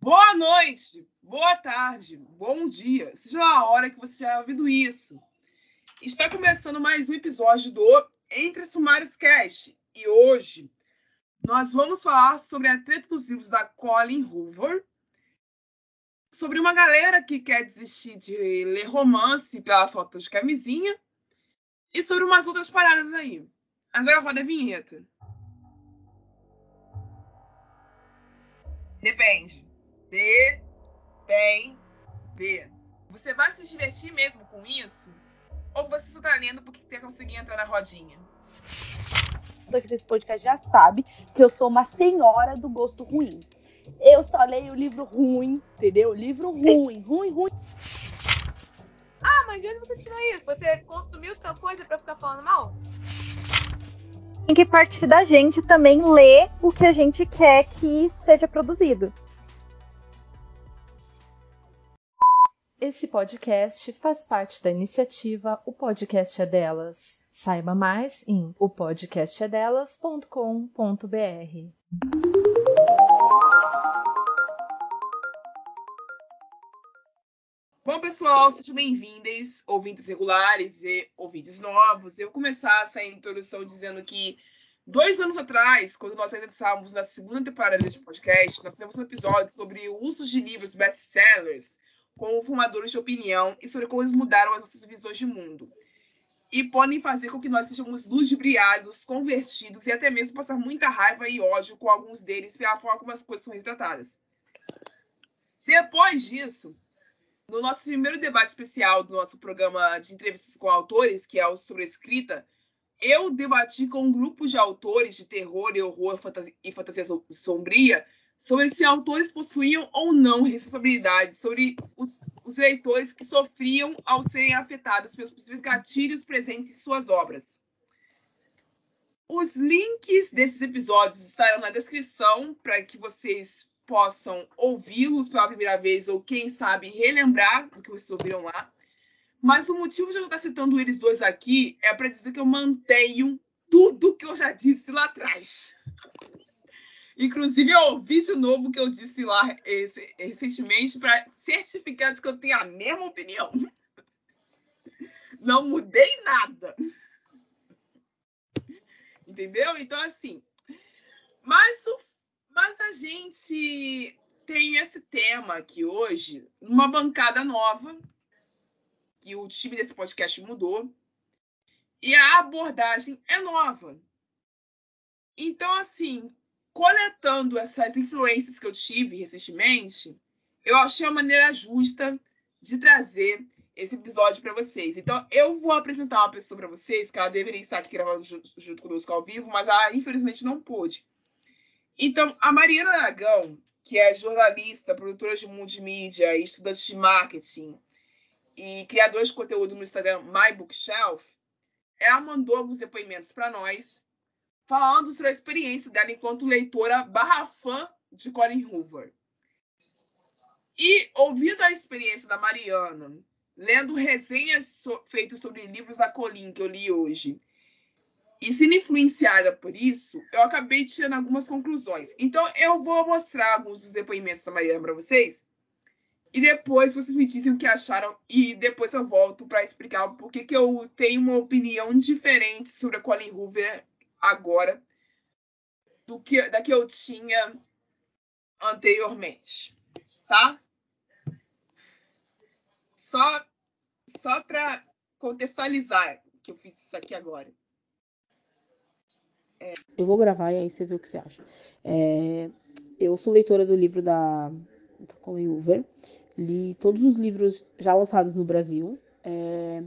Boa noite, boa tarde, bom dia, seja a hora que você já ouvido isso. Está começando mais um episódio do Entre Sumários Cast e hoje nós vamos falar sobre a treta dos livros da Colin Hoover, sobre uma galera que quer desistir de ler romance pela falta de camisinha e sobre umas outras paradas aí. Agora roda a vinheta. Depende. Depende. Você vai se divertir mesmo com isso? Ou você só tá lendo porque quer conseguir entrar na rodinha? Aqui desse podcast já sabe que eu sou uma senhora do gosto ruim. Eu só leio livro ruim, entendeu? Livro ruim, ruim, ruim. Ah, mas de onde você tirou isso? Você consumiu tal coisa pra ficar falando mal? Tem que partir da gente também ler o que a gente quer que seja produzido. Esse podcast faz parte da iniciativa O Podcast é Delas. Saiba mais em opodcastedelas.com.br. Bom, pessoal, sejam bem-vindos, ouvintes regulares e ouvintes novos. Eu vou começar essa introdução dizendo que dois anos atrás, quando nós ainda estávamos na segunda temporada deste podcast, nós fizemos um episódio sobre o uso de livros best-sellers com formadores de opinião e sobre como eles mudaram as nossas visões de mundo. E podem fazer com que nós sejamos ludibriados, convertidos e até mesmo passar muita raiva e ódio com alguns deles pela forma como as coisas são retratadas. Depois disso, no nosso primeiro debate especial do nosso programa de entrevistas com autores, que é o sobre escrita, eu debati com um grupo de autores de terror e horror fantasia, e fantasia sombria sobre se autores possuíam ou não responsabilidade sobre os, os leitores que sofriam ao serem afetados pelos possíveis gatilhos presentes em suas obras. Os links desses episódios estarão na descrição para que vocês possam ouvi-los pela primeira vez ou, quem sabe, relembrar do que vocês ouviram lá. Mas o motivo de eu estar citando eles dois aqui é para dizer que eu mantenho tudo que eu já disse lá atrás. Inclusive, eu ouvi de novo que eu disse lá recentemente para certificar de que eu tenho a mesma opinião. Não mudei nada. Entendeu? Então, assim. Mas o mas a gente tem esse tema aqui hoje, uma bancada nova, que o time desse podcast mudou, e a abordagem é nova. Então, assim, coletando essas influências que eu tive recentemente, eu achei a maneira justa de trazer esse episódio para vocês. Então, eu vou apresentar uma pessoa para vocês que ela deveria estar aqui gravando junto conosco ao vivo, mas ela infelizmente não pôde. Então, a Mariana Aragão, que é jornalista, produtora de multimídia, estudante de marketing e criadora de conteúdo no Instagram My Bookshelf, ela mandou alguns depoimentos para nós, falando sobre a experiência dela enquanto leitora barra fã de Colin Hoover. E ouvindo a experiência da Mariana, lendo resenhas so feitas sobre livros da Colin que eu li hoje, e sendo influenciada por isso, eu acabei tirando algumas conclusões. Então, eu vou mostrar alguns dos depoimentos da Mariana para vocês. E depois vocês me dizem o que acharam. E depois eu volto para explicar por que eu tenho uma opinião diferente sobre a Colin Hoover agora do que da que eu tinha anteriormente. Tá? Só, só para contextualizar que eu fiz isso aqui agora. É. Eu vou gravar e aí você vê o que você acha. É, eu sou leitora do livro da, da Colin Hoover. Li todos os livros já lançados no Brasil. É,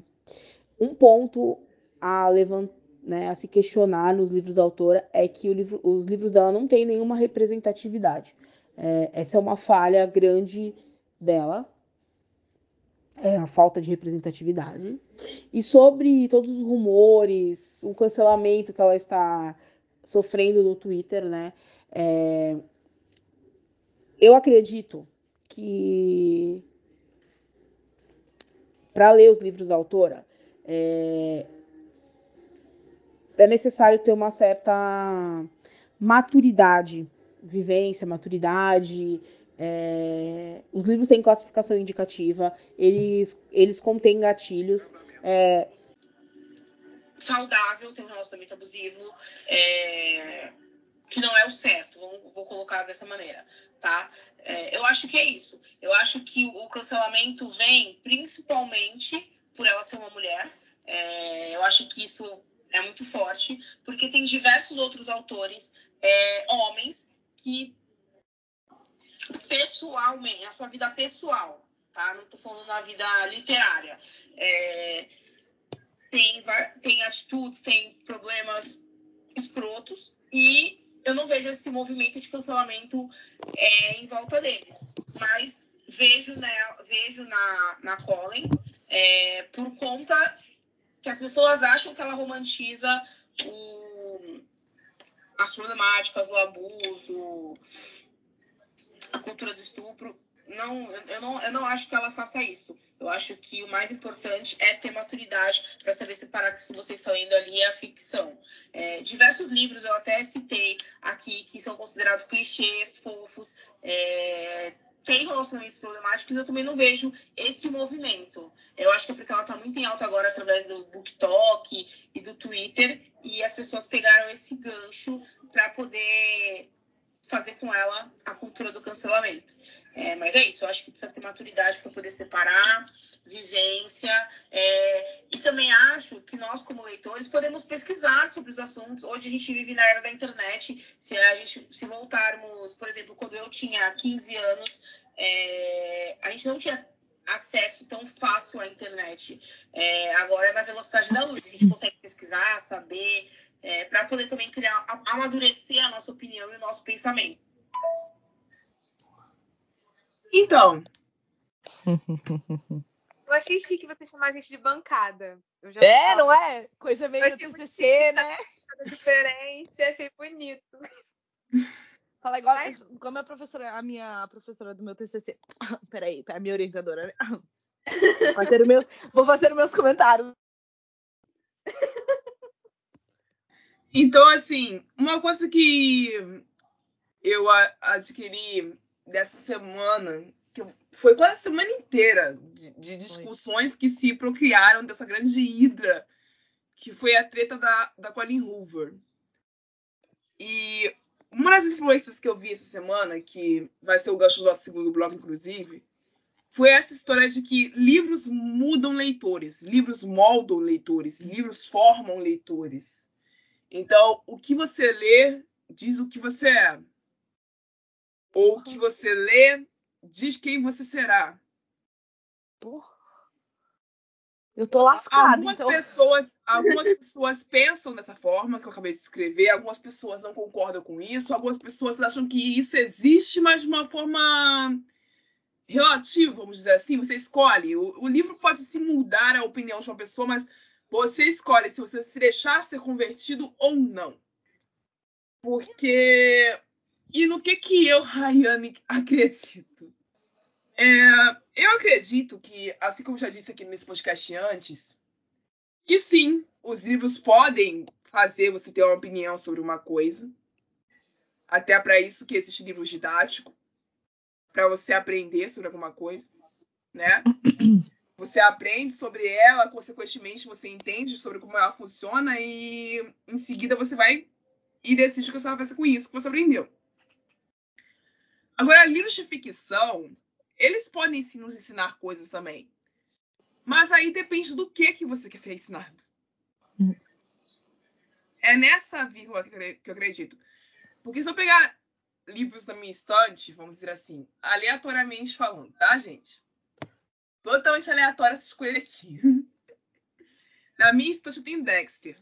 um ponto a levantar, né, a se questionar nos livros da autora é que livro, os livros dela não têm nenhuma representatividade. É, essa é uma falha grande dela, é a falta de representatividade. E sobre todos os rumores, o cancelamento que ela está sofrendo no Twitter, né? É... Eu acredito que para ler os livros da autora é... é necessário ter uma certa maturidade, vivência, maturidade, É, os livros têm classificação indicativa, eles, eles contêm gatilhos. É, saudável, tem um relacionamento abusivo, é, que não é o certo, vou, colocar dessa maneira, tá? É, eu acho que é isso. Eu acho que o cancelamento vem principalmente por ela ser uma mulher. É, eu acho que isso é muito forte, porque tem diversos outros autores, é, homens, que pessoalmente, a sua vida pessoal, tá? Não tô falando na vida literária. É, tem, tem atitudes, tem problemas escrotos e eu não vejo esse movimento de cancelamento é, em volta deles. Mas vejo, né, vejo na, na Colin é, por conta que as pessoas acham que ela romantiza o, as problemáticas, o abuso, a cultura do estupro não, eu, não, eu não acho que ela faça isso. Eu acho que o mais importante é ter maturidade para saber separar o que você está lendo ali é a ficção. É, diversos livros eu até citei aqui que são considerados clichês, fofos, é, tem relacionamentos problemáticos, eu também não vejo esse movimento. Eu acho que é porque ela está muito em alta agora através do BookTok e do Twitter, e as pessoas pegaram esse gancho para poder fazer com ela a cultura do cancelamento. É, mas é isso, eu acho que precisa ter maturidade para poder separar vivência. É, e também acho que nós, como leitores, podemos pesquisar sobre os assuntos. Hoje a gente vive na era da internet. Se a gente se voltarmos, por exemplo, quando eu tinha 15 anos, é, a gente não tinha acesso tão fácil à internet. É, agora é na velocidade da luz. A gente consegue pesquisar, saber, é, para poder também criar, amadurecer a nossa opinião e o nosso pensamento. Então. Eu achei chique você chamar a gente de bancada. é, não é? Coisa meio TCC, né? Diferente, achei bonito. Fala igual Ai. como a professora, a minha professora do meu TCC. Peraí, a minha orientadora, né? Vou fazer, meu, vou fazer meus comentários. Então, assim, uma coisa que eu adquiri dessa semana, que foi quase a semana inteira de, de discussões foi. que se procriaram dessa grande hidra, que foi a treta da, da Colin Hoover. E uma das influências que eu vi essa semana, que vai ser o gancho do nosso segundo bloco, inclusive, foi essa história de que livros mudam leitores, livros moldam leitores, livros formam leitores. Então, o que você lê diz o que você é. Ou o que você lê diz quem você será. Eu tô lascada. Algumas, então... pessoas, algumas pessoas pensam dessa forma que eu acabei de escrever, algumas pessoas não concordam com isso, algumas pessoas acham que isso existe, mas de uma forma relativa, vamos dizer assim. Você escolhe. O, o livro pode se mudar a opinião de uma pessoa, mas você escolhe se você se deixar ser convertido ou não. Porque. E no que que eu, Rayane, acredito? É, eu acredito que, assim como já disse aqui nesse podcast antes, que sim, os livros podem fazer você ter uma opinião sobre uma coisa. Até para isso que existe livros didáticos, para você aprender sobre alguma coisa, né? Você aprende sobre ela, consequentemente você entende sobre como ela funciona e em seguida você vai e decide o que você vai fazer com isso que você aprendeu. Agora, livros de ficção, eles podem sim nos ensinar coisas também. Mas aí depende do que que você quer ser ensinado. Hum. É nessa vírgula que eu acredito. Porque se eu pegar livros da minha estante, vamos dizer assim, aleatoriamente falando, tá, gente? totalmente aleatória essa escolha aqui. Na minha estante tem Dexter.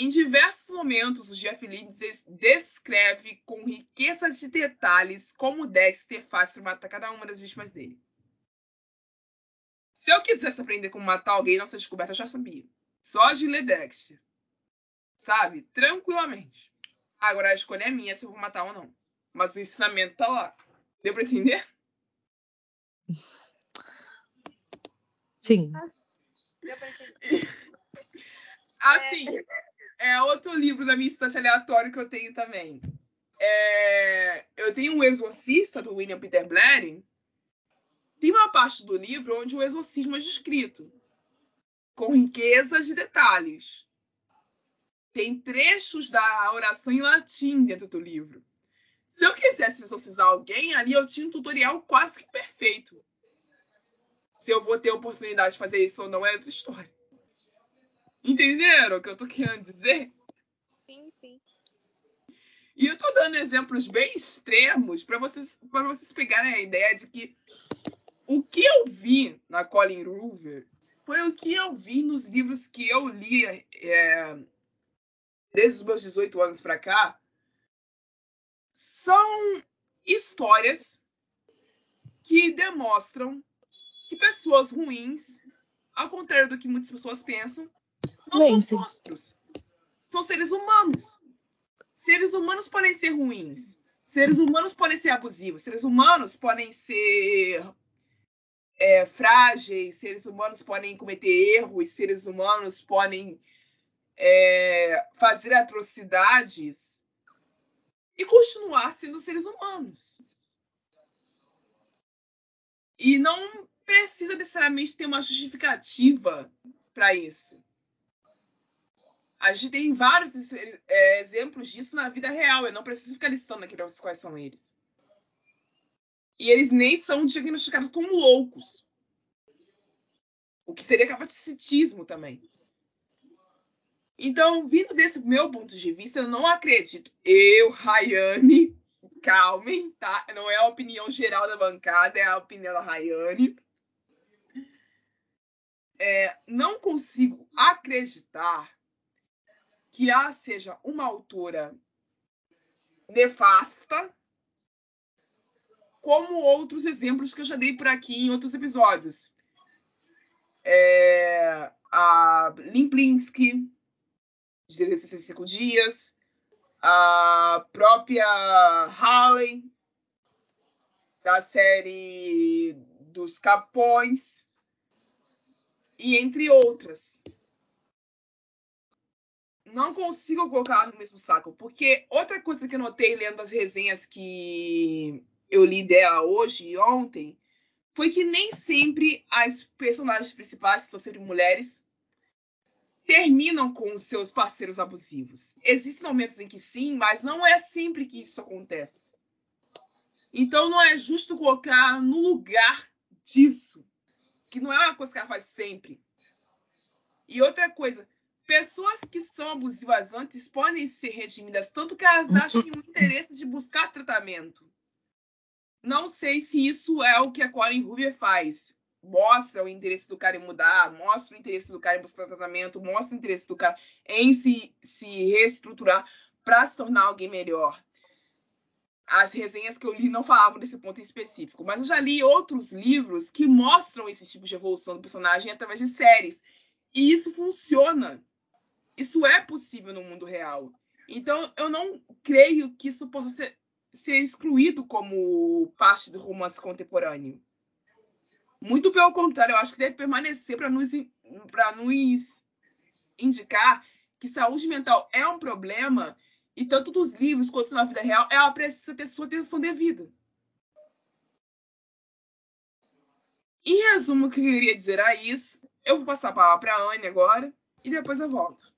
Em diversos momentos, o Jeff Lindsay descreve com riqueza de detalhes como Dexter faz para matar cada uma das vítimas dele. Se eu quisesse aprender como matar alguém, nossa descoberta eu já sabia. Só de ler Dexter. Sabe? Tranquilamente. Agora a escolha é minha se eu vou matar ou não. Mas o ensinamento tá lá. Deu pra entender? Sim. Assim, é outro livro da minha instância aleatória que eu tenho também. é, eu tenho um exorcista do William Peter Blatty. Tem uma parte do livro onde o exorcismo é descrito, com riquezas de detalhes. Tem trechos da oração em latim dentro do livro. Se eu quisesse exorcizar alguém, ali eu tinha um tutorial quase que perfeito. Se eu vou ter oportunidade de fazer isso ou não é outra história. Entenderam o que eu tô querendo dizer? Sim, sim. E eu tô dando exemplos bem extremos para vocês, para vocês pegarem a ideia de que o que eu vi na Colin Hoover foi o que eu vi nos livros que eu li é, desde os meus 18 anos para cá. São histórias que demonstram que pessoas ruins, ao contrário do que muitas pessoas pensam, não Vence. são monstros. São seres humanos. Seres humanos podem ser ruins. Seres humanos podem ser abusivos. Seres humanos podem ser é, frágeis. Seres humanos podem cometer erros. Seres humanos podem é, fazer atrocidades e continuar sendo seres humanos. E não precisa necessariamente ter uma justificativa para isso. A gente tem vários é, exemplos disso na vida real. Eu não preciso ficar listando aqui pra vocês quais são eles. E eles nem são diagnosticados como loucos. O que seria capacitismo também. Então, vindo desse meu ponto de vista, eu não acredito. Eu, Rayane, calmem, tá? Não é a opinião geral da bancada, é a opinião da Rayane. É, não consigo acreditar que A seja uma autora nefasta, como outros exemplos que eu já dei por aqui em outros episódios. É, a Limplinsky, de 65 dias, a própria Halley, da série dos Capões, e entre outras não consigo colocar no mesmo saco. Porque outra coisa que eu notei lendo as resenhas que eu li dela hoje e ontem foi que nem sempre as personagens principais, que são sempre mulheres, terminam com os seus parceiros abusivos. Existem momentos em que sim, mas não é sempre que isso acontece. Então não é justo colocar no lugar disso, que não é uma coisa que ela faz sempre. E outra coisa, pessoas que são abusivas antes podem ser redimidas, tanto que elas acham o interesse de buscar tratamento. Não sei se isso é o que a Colin Hoover faz. Mostra o interesse do cara em mudar, mostra o interesse do cara em buscar tratamento, mostra o interesse do cara em se, se reestruturar para se tornar alguém melhor. As resenhas que eu li não falavam desse ponto em específico, mas eu já li outros livros que mostram esse tipo de evolução do personagem através de séries. E isso funciona. Isso é possível no mundo real. Então, eu não creio que isso possa ser, ser excluído como parte do romance contemporâneo. Muito pelo contrário, eu acho que deve permanecer para nos, nos indicar que saúde mental é um problema e tanto nos livros quanto na vida real ela precisa ter sua atenção devida. Em resumo, o que eu queria dizer é isso. Eu vou passar a palavra para a Anne agora e depois eu volto.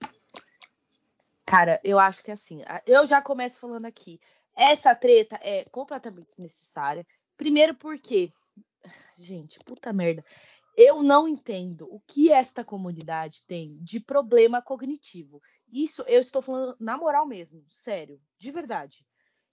Cara, eu acho que assim, eu já começo falando aqui. Essa treta é completamente desnecessária. Primeiro porque, gente, puta merda. Eu não entendo o que esta comunidade tem de problema cognitivo. Isso eu estou falando na moral mesmo, sério, de verdade.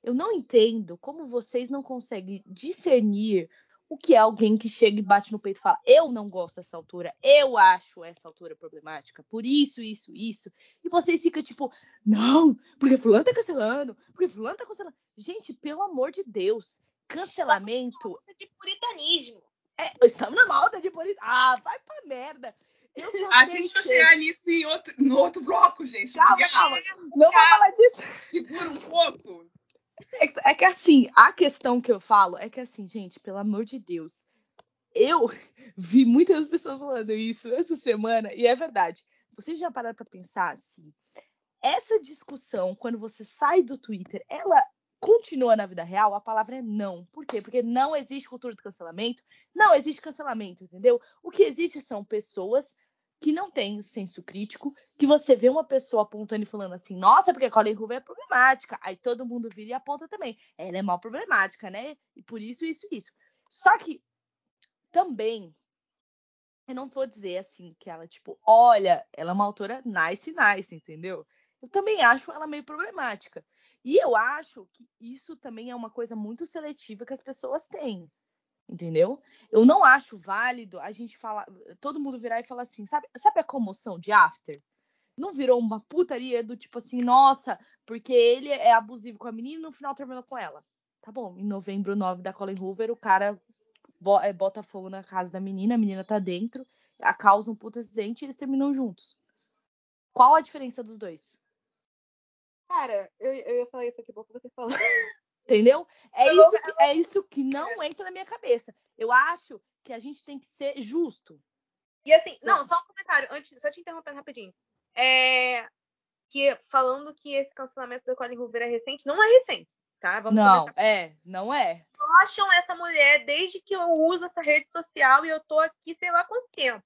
Eu não entendo como vocês não conseguem discernir o que é alguém que chega e bate no peito e fala: Eu não gosto dessa altura, eu acho essa altura problemática, por isso, isso, isso. E vocês ficam tipo: Não, porque Fulano tá cancelando, porque Fulano tá cancelando. Gente, pelo amor de Deus, cancelamento. De puritanismo. É, estamos na malta de puritanismo. Ah, vai pra merda. A gente vai chegar nisso em outro, no outro bloco, gente. Calma, calma. Não vou falar disso. Segura um pouco. É, que- é que assim, a questão que eu falo é que assim, gente, pelo amor de Deus, eu vi muitas pessoas falando isso essa semana e é verdade. Vocês já pararam pra pensar assim? Essa discussão, quando você sai do Twitter, ela continua na vida real, a palavra é não. Por quê? Porque não existe cultura do cancelamento, não existe cancelamento, entendeu? O que existe são pessoas que não têm senso crítico, que você vê uma pessoa apontando e falando assim, nossa, porque a Colin Hoover é problemática. Aí todo mundo vira e aponta também. Ela é mal problemática, né? E por isso, isso, isso. Só que também eu não vou dizer assim que ela, tipo, olha, ela é uma autora nice, nice, entendeu? Eu também acho ela meio problemática. E eu acho que isso também é uma coisa muito seletiva que as pessoas têm. Entendeu? Eu não acho válido a gente falar, todo mundo virar e falar assim, sabe, sabe a comoção de After? Não virou uma putaria do tipo assim, nossa, porque ele é abusivo com a menina e no final terminou com ela. Tá bom, em novembro 9 da Colin Hoover, o cara é, bota fogo na casa da menina, a menina tá dentro, a causa um puto acidente e eles terminam juntos. Qual a diferença dos dois? Cara, eu, eu ia falar isso aqui pouco você falou. Entendeu? É isso, que, é isso que não entra na minha cabeça. Eu acho que a gente tem que ser justo. E assim, não, só um comentário, antes, só te interrompendo rapidinho. É, que falando que esse cancelamento da Colin Hoover é recente, não é recente, tá? Vamos não, começar. é, não é. Acham essa mulher desde que eu uso essa rede social e eu tô aqui sei lá quanto tempo.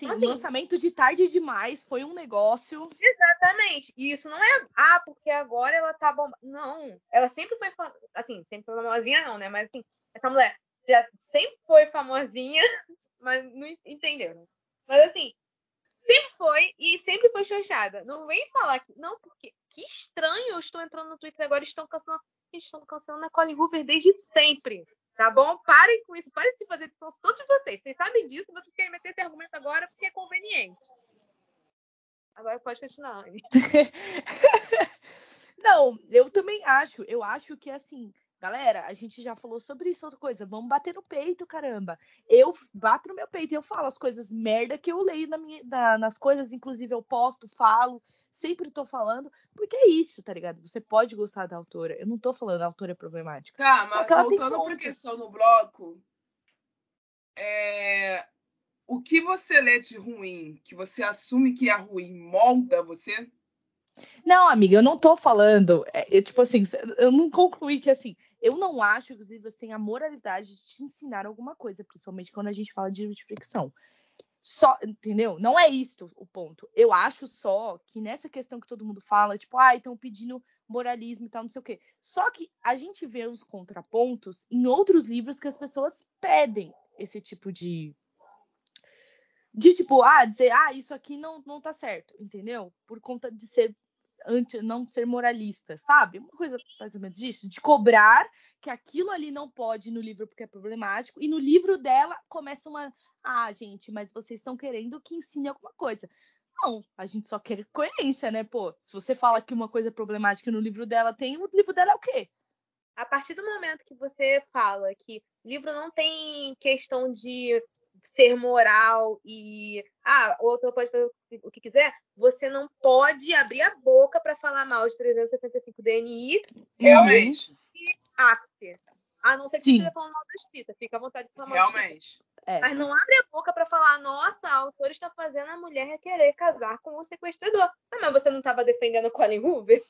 Sim, assim, lançamento de tarde demais foi um negócio. Exatamente. E isso não é, ah, porque agora ela tá bom. Não. Ela sempre foi, assim, sempre foi famosinha, não, né? Mas assim, essa mulher já sempre foi famosinha, mas não entenderam. Mas assim, sempre foi e sempre foi xoxada. Não vem falar que. Não, porque que estranho, eu estou entrando no Twitter agora e estão cancelando. Estão cancelando a Colin Hoover desde sempre. Tá bom? Parem com isso, parem de se fazer de todos vocês. Vocês sabem disso, vocês querem meter esse argumento agora porque é conveniente. Agora pode continuar. Não, eu também acho. Eu acho que assim, galera, a gente já falou sobre isso, outra coisa. Vamos bater no peito, caramba. Eu bato no meu peito, eu falo as coisas merda que eu leio na minha, na, nas coisas, inclusive eu posto, falo sempre tô falando, porque é isso, tá ligado? Você pode gostar da autora. Eu não tô falando a autora é problemática. Tá, mas voltando pra questão no bloco, é... o que você lê de ruim, que você assume que é ruim, molda você? Não, amiga, eu não tô falando. É, tipo assim, eu não concluí que assim, eu não acho que os livros têm a moralidade de te ensinar alguma coisa, principalmente quando a gente fala de livro de ficção. Só, entendeu? Não é isso o ponto. Eu acho só que nessa questão que todo mundo fala, tipo, ah, estão pedindo moralismo e tal, não sei o quê. Só que a gente vê os contrapontos em outros livros que as pessoas pedem esse tipo de. De tipo, ah, dizer, ah, isso aqui não, não tá certo, entendeu? Por conta de ser anti, não ser moralista, sabe? Uma coisa mais ou menos disso, de cobrar que aquilo ali não pode no livro porque é problemático, e no livro dela começa uma. Ah, gente, mas vocês estão querendo que ensine alguma coisa. Não, a gente só quer coerência, né? Pô, se você fala que uma coisa é problemática no livro dela tem, o livro dela é o quê? A partir do momento que você fala que livro não tem questão de ser moral e ah, o autor pode fazer o que quiser, você não pode abrir a boca para falar mal de 365 DNI realmente e. A não ser que Sim. esteja falando mal da escrita, fica à vontade de falar mal Realmente. É. Mas não abre a boca para falar, nossa, a autora está fazendo a mulher querer casar com o sequestrador. Ah, mas você não estava defendendo Colin Hoover?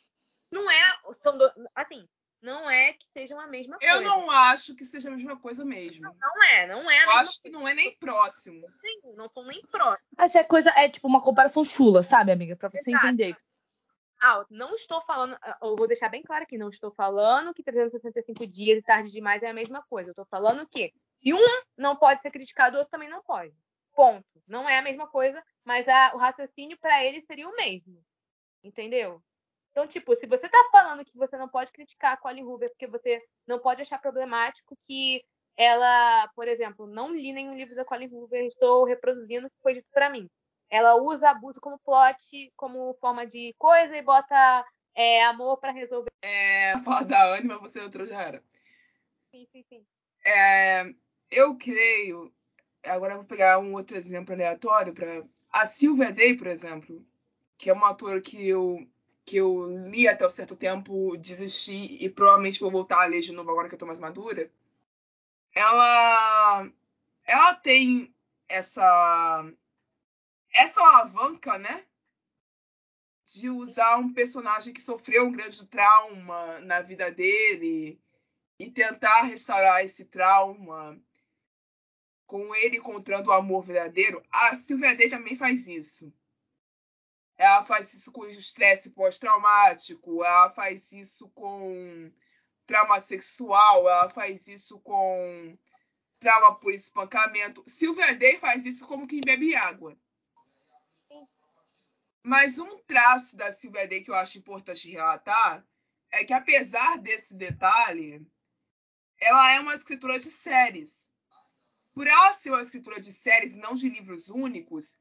Não é. São do... Assim, não é que sejam a mesma coisa. Eu não acho que seja a mesma coisa mesmo. Não, não é, não é. Eu acho que não é nem próximo. Sim, não são nem próximos. Essa é coisa é tipo uma comparação chula, sabe, amiga? Pra você Exato. entender. Ah, não estou falando, ah, eu vou deixar bem claro aqui, não estou falando que 365 dias e tarde demais é a mesma coisa. Eu estou falando que se um não pode ser criticado, o outro também não pode. Ponto. Não é a mesma coisa, mas a, o raciocínio para ele seria o mesmo. Entendeu? Então, tipo, se você tá falando que você não pode criticar a Colin Hoover porque você não pode achar problemático que ela, por exemplo, não li nenhum livro da Colin Hoover, estou reproduzindo o que foi dito para mim. Ela usa abuso como plot, como forma de coisa e bota é, amor para resolver. É, fala da mas você entrou já era. Sim, sim, sim. É, eu creio. Agora eu vou pegar um outro exemplo aleatório para a Silvia Day, por exemplo, que é uma autora que eu que eu li até um certo tempo, desisti e provavelmente vou voltar a ler de novo agora que eu tô mais madura. Ela ela tem essa essa alavanca, né? de usar um personagem que sofreu um grande trauma na vida dele e tentar restaurar esse trauma com ele encontrando o amor verdadeiro. A Silvia Day também faz isso. Ela faz isso com estresse pós-traumático, ela faz isso com trauma sexual, ela faz isso com trauma por espancamento. Silvia Day faz isso como quem bebe água. Mas um traço da Silvia Day que eu acho importante relatar é que, apesar desse detalhe, ela é uma escritora de séries. Por ela ser uma escritora de séries e não de livros únicos,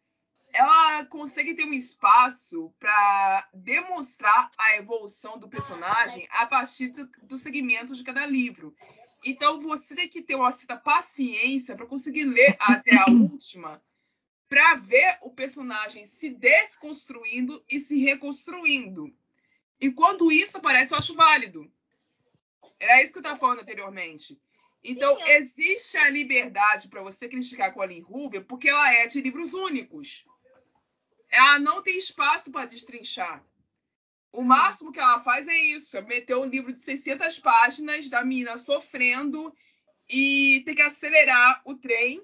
ela consegue ter um espaço para demonstrar a evolução do personagem a partir do, do segmento de cada livro. Então você tem que ter uma certa paciência para conseguir ler até a última, para ver o personagem se desconstruindo e se reconstruindo. E quando isso aparece, eu acho válido. Era isso que eu estava falando anteriormente. Então, existe a liberdade para você criticar a Colin Hoover porque ela é de livros únicos. Ela não tem espaço para destrinchar. O máximo que ela faz é isso: é meter um livro de 600 páginas da mina sofrendo e ter que acelerar o trem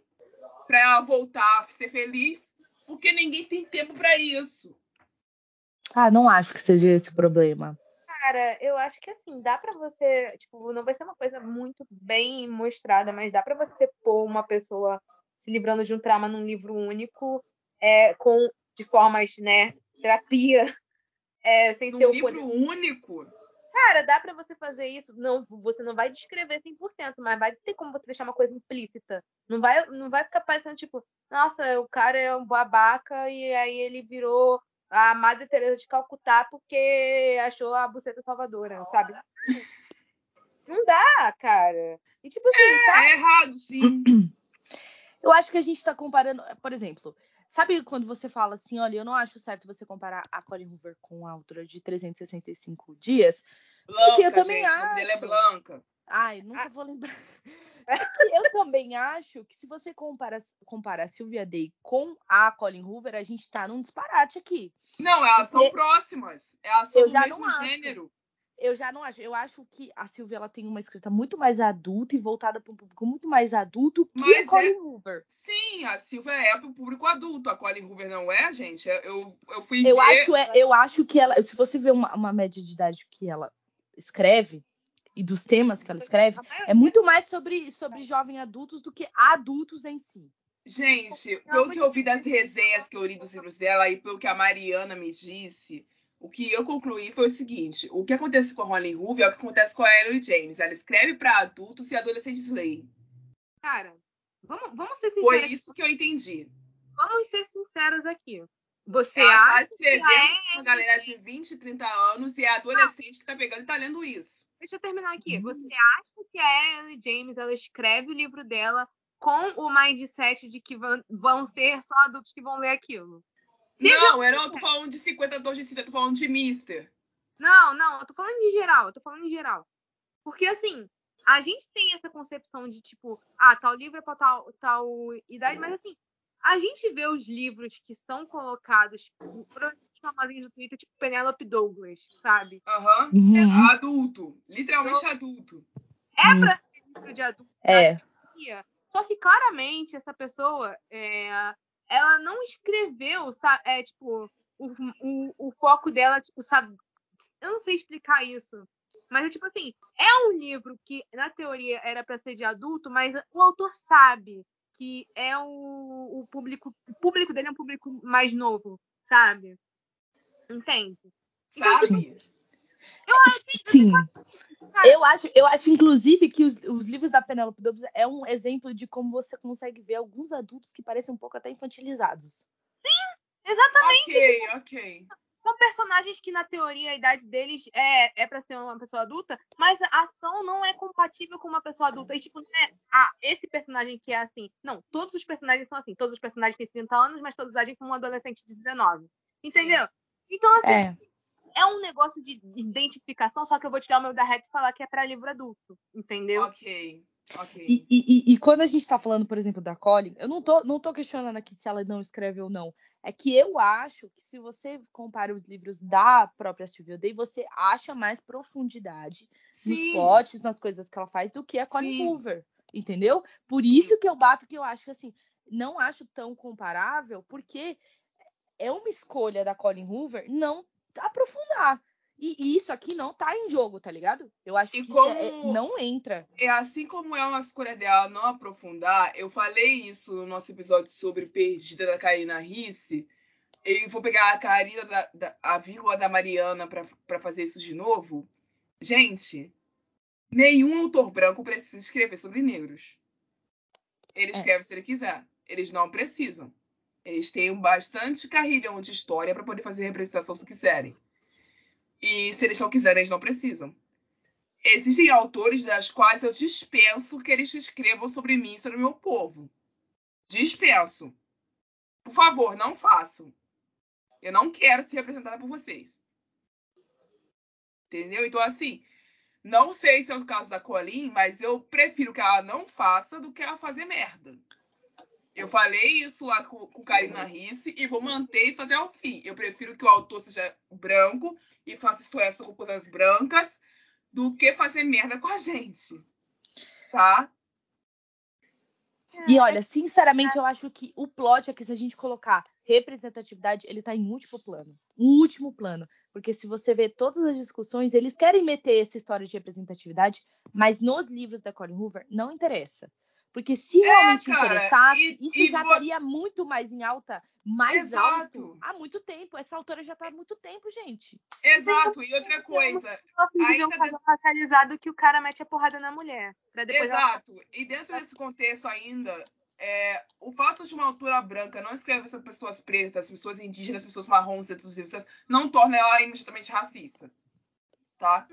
para ela voltar a ser feliz, porque ninguém tem tempo para isso. Ah, não acho que seja esse o problema. Cara, eu acho que assim, dá para você, tipo, não vai ser uma coisa muito bem mostrada, mas dá para você pôr uma pessoa se livrando de um trauma num livro único, é, com de formas, né, terapia, é, sem ser o livro poder... único. Cara, dá para você fazer isso. Não, você não vai descrever 100%, mas vai ter como você deixar uma coisa implícita. Não vai, não vai ficar parecendo tipo, nossa, o cara é um babaca e aí ele virou a Madre Teresa de Calcutá porque achou a buceta salvadora, sabe? Não dá, cara. E tipo assim, é, tá... é errado, sim. Eu acho que a gente tá comparando, por exemplo, sabe quando você fala assim, olha, eu não acho certo você comparar a Colin Hoover com a autora de 365 dias, Blanca, porque eu também gente, acho. dela é Blanca. Ai, nunca ah. vou lembrar. É eu também acho que se você compara, compara a Sylvia Day com a Colin Hoover, a gente tá num disparate aqui. Não, elas Porque são próximas. Elas são do mesmo gênero. Eu já não acho. Eu acho que a Sylvia ela tem uma escrita muito mais adulta e voltada para um público muito mais adulto que Mas a Colin é... Hoover. Sim, a Sylvia é para o público adulto. A Colin Hoover não é, gente. Eu, eu fui eu ver... Acho, é, eu acho que ela... Se você vê uma, uma média de idade que ela escreve, e dos temas que ela escreve, é muito mais sobre, sobre jovens adultos do que adultos em si. Gente, pelo que eu vi das resenhas que eu li dos livros dela e pelo que a Mariana me disse, o que eu concluí foi o seguinte: o que acontece com a Holly Hoover é o que acontece com a Ellie James. Ela escreve para adultos e adolescentes leem. Cara, vamos, vamos ser sinceros. Foi isso que eu entendi. Vamos ser sinceros aqui. Você ela acha tá escrevendo com uma galera de 20, 30 anos e é adolescente que tá pegando e tá lendo isso. Deixa eu terminar aqui. Uhum. Você acha que a Ellie James ela escreve o livro dela com o mindset de que vão ser só adultos que vão ler aquilo? Não, eu não tô falando de 50 tons de cinza, eu tô falando de Mister. Não, não, eu tô falando de geral, eu tô falando em geral. Porque assim, a gente tem essa concepção de tipo, ah, tal livro é pra tal, tal idade, mas assim, a gente vê os livros que são colocados por famosinhos do Twitter, tipo Penelope Douglas, sabe? Aham. Uhum. É adulto. Literalmente então, adulto. É uhum. pra ser livro de adulto. É. Só que claramente essa pessoa, é, ela não escreveu, sabe, é, tipo, o, o, o foco dela, tipo, sabe? Eu não sei explicar isso. Mas é tipo assim, é um livro que, na teoria, era para ser de adulto, mas o autor sabe que é o, o público. O público dele é um público mais novo, sabe? Entende? Sabe? Então, tipo, eu acho, Sim. Eu acho, eu acho, inclusive, que os, os livros da Penelope Dobbs é um exemplo de como você consegue ver alguns adultos que parecem um pouco até infantilizados. Sim, exatamente. Ok, tipo, ok. São personagens que, na teoria, a idade deles é, é para ser uma pessoa adulta, mas a ação não é compatível com uma pessoa adulta. E, tipo, não é, ah, esse personagem que é assim. Não, todos os personagens são assim. Todos os personagens têm 30 anos, mas todos agem como um adolescente de 19. Entendeu? Sim. Então, assim, é. É. um negócio de identificação, só que eu vou tirar o meu da reta e falar que é para livro adulto, entendeu? Ok. Ok. E, e- e- quando a gente tá falando, por exemplo, da Colin, eu não tô, não tô questionando aqui se ela não escreve ou não. É que eu acho que se você compara os livros da própria Sylvia Day, você acha mais profundidade nos Sim. plots, nas coisas que ela faz, do que a Colin Sim. Hoover. Entendeu? Por isso que eu bato que eu acho que assim, não acho tão comparável, porque é uma escolha da Colin Hoover não aprofundar. E, e isso aqui não tá em jogo, tá ligado? Eu acho E que isso é- não entra. É assim como é uma escolha dela não aprofundar, eu falei isso no nosso episódio sobre Perdida da Karina Risse. Eu vou pegar a Karina, da, da- a vírgula da Mariana pra pra fazer isso de novo. Gente, nenhum autor branco precisa escrever sobre negros. Ele É. escreve se ele quiser. Eles não precisam. Eles têm bastante carrilhão de história para poder fazer representação se quiserem. E se eles não quiserem, eles não precisam. Existem autores das quais eu dispenso que eles escrevam sobre mim e sobre o meu povo. Dispenso. Por favor, não façam. Eu não quero ser representada por vocês. Entendeu? Então, assim, não sei se é o caso da Colin, mas eu prefiro que ela não faça do que ela fazer merda. Eu falei isso lá com, com Karina Risse e vou manter isso até o fim. Eu prefiro que o autor seja branco e faça histórias com coisas brancas do que fazer merda com a gente. Tá? E olha, sinceramente, eu acho que o plot é que se a gente colocar representatividade, ele tá em último plano. Último plano. Porque se você vê todas as discussões, eles querem meter essa história de representatividade, mas nos livros da Colin Hoover não interessa. Porque se É, realmente cara, interessasse, e- isso e já estaria muito mais em alta, mais Exato. alto, há muito tempo. Essa autora já tá há muito tempo, gente. Exato. E outra coisa, Só fim de ver um Ainda casal racializado que o cara mete a porrada na mulher. Depois ela Exato. E dentro desse contexto ainda, é, o fato de uma autora branca não escrever sobre pessoas pretas, pessoas indígenas, pessoas marrons livros, não torna ela imediatamente racista. Tá?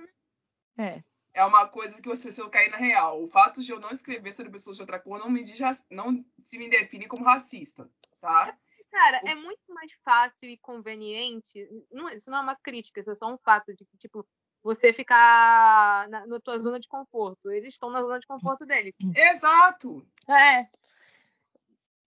É. É uma coisa que você precisa cair na real. O fato de eu não escrever sobre pessoas de outra cor não me diz, não se me define como racista. Tá? Cara, O- é muito mais fácil e conveniente. Não, isso não é uma crítica, isso é só um fato de que, tipo, você ficar na, na tua zona de conforto. Eles estão na zona de conforto deles. Exato. É.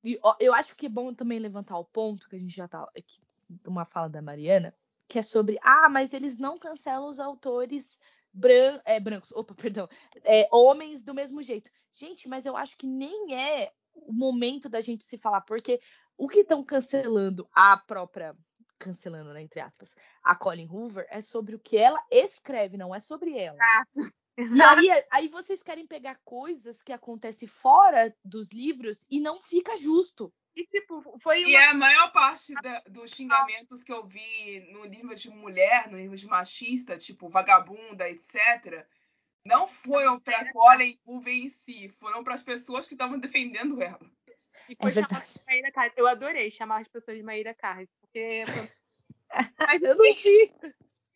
E, ó, eu acho que é bom também levantar o ponto que a gente já tá aqui, uma fala da Mariana, que é sobre, ah, mas eles não cancelam os autores bran é, brancos, opa, perdão, é, homens do mesmo jeito. Gente, mas eu acho que nem é o momento da gente se falar, porque o que estão cancelando a própria, cancelando, né, entre aspas, a Colin Hoover é sobre o que ela escreve, não é sobre ela. E aí, aí vocês querem pegar coisas que acontecem fora dos livros e não fica justo. E, tipo, foi E uma. a maior parte da- dos xingamentos que eu vi no nível de mulher, no nível de machista, tipo vagabunda, etc., não foram para Colin Hoover em si, foram para as pessoas que estavam defendendo ela. E foi É chamada verdade. de Maíra. Eu adorei chamar as pessoas de Maíra Cardi. Porque. Mas, Eu não vi.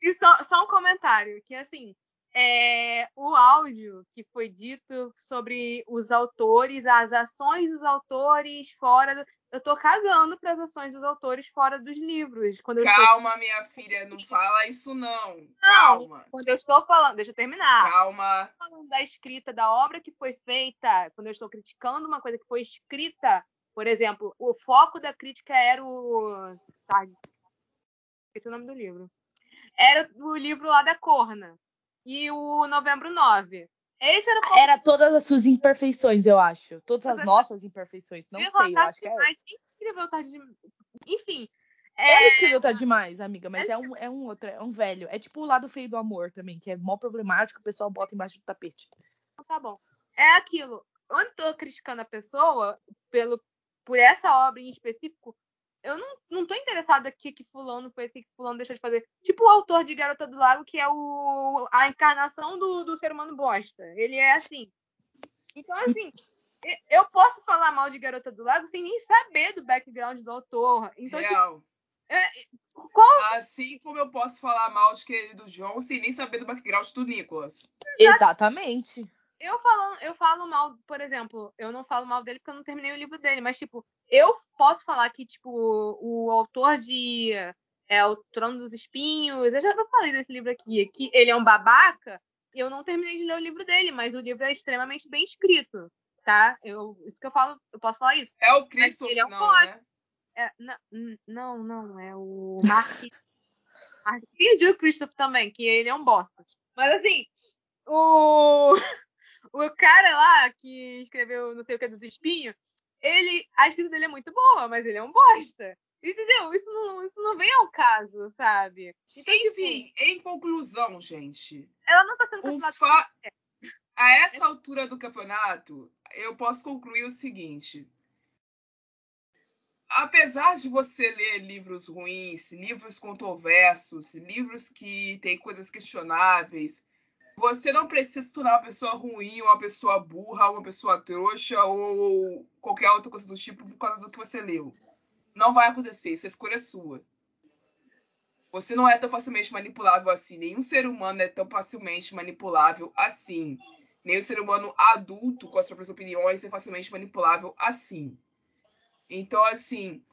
E só, só um comentário, que assim, é, o áudio que foi dito sobre os autores, as ações dos autores fora do, Eu tô cagando para as ações dos autores fora dos livros. Quando eu estou, Calma, minha filha, não fala isso não. Calma, quando eu estou falando, deixa eu terminar. calma. falando da escrita, da obra que foi feita, quando eu estou criticando uma coisa que foi escrita, por exemplo, o foco da crítica era o. Tá, esqueci o nome do livro. Era o livro lá da Corna. E o Novembro 9. Esse era o foco Era todas as suas imperfeições, eu acho. Todas as nossas imperfeições. Não Eu sei, eu acho que é. Mas quem escreveu tarde de... Enfim. Ela É... escreveu tá demais, amiga, mas ela é um, é um outro, é um velho. É tipo o lado feio do amor também, que é mó problemático, o pessoal bota embaixo do tapete. Tá bom. É aquilo. Onde estou criticando a pessoa pelo, por essa obra em específico, eu não, não tô interessada aqui que fulano foi assim, que fulano deixou de fazer. Tipo o autor de Garota do Lago, que é o, a encarnação do, do ser humano bosta. Ele é assim. Então, assim, eu posso falar mal de Garota do Lago sem nem saber do background do autor. Então, tipo, Real. qual Assim como eu posso falar mal de querido João sem nem saber do background do Nicolas. Exatamente. Eu falo, eu falo mal, por exemplo, eu não falo mal dele porque eu não terminei o livro dele, mas tipo, eu posso falar que tipo o autor de é o Trono dos Espinhos, eu já falei desse livro aqui, que ele é um babaca, eu não terminei de ler o livro dele, mas o livro é extremamente bem escrito, tá? Eu, isso que eu falo, eu posso falar isso. É o Christopher, ele é um não, né? É, não, não, não, é o Mark. Mark- e o Christopher também, que ele é um bosta. Mas assim, o, o cara lá que escreveu não sei o que dos espinhos, ele, a escrita dele é muito boa, mas ele é um bosta. Entendeu? Isso não, isso não vem ao caso, sabe? Então, tipo, Enfim, em conclusão, gente, ela não tá sendo cancelada. fa... a essa altura do campeonato, eu posso concluir o seguinte. Apesar de você ler livros ruins, livros controversos, livros que têm coisas questionáveis, você não precisa se tornar uma pessoa ruim, uma pessoa burra, uma pessoa trouxa ou qualquer outra coisa do tipo por causa do que você leu. Não vai acontecer, essa escolha é sua. Você não é tão facilmente manipulável assim. Nenhum ser humano é tão facilmente manipulável assim. Nenhum ser humano adulto com as próprias opiniões é facilmente manipulável assim. Então, assim,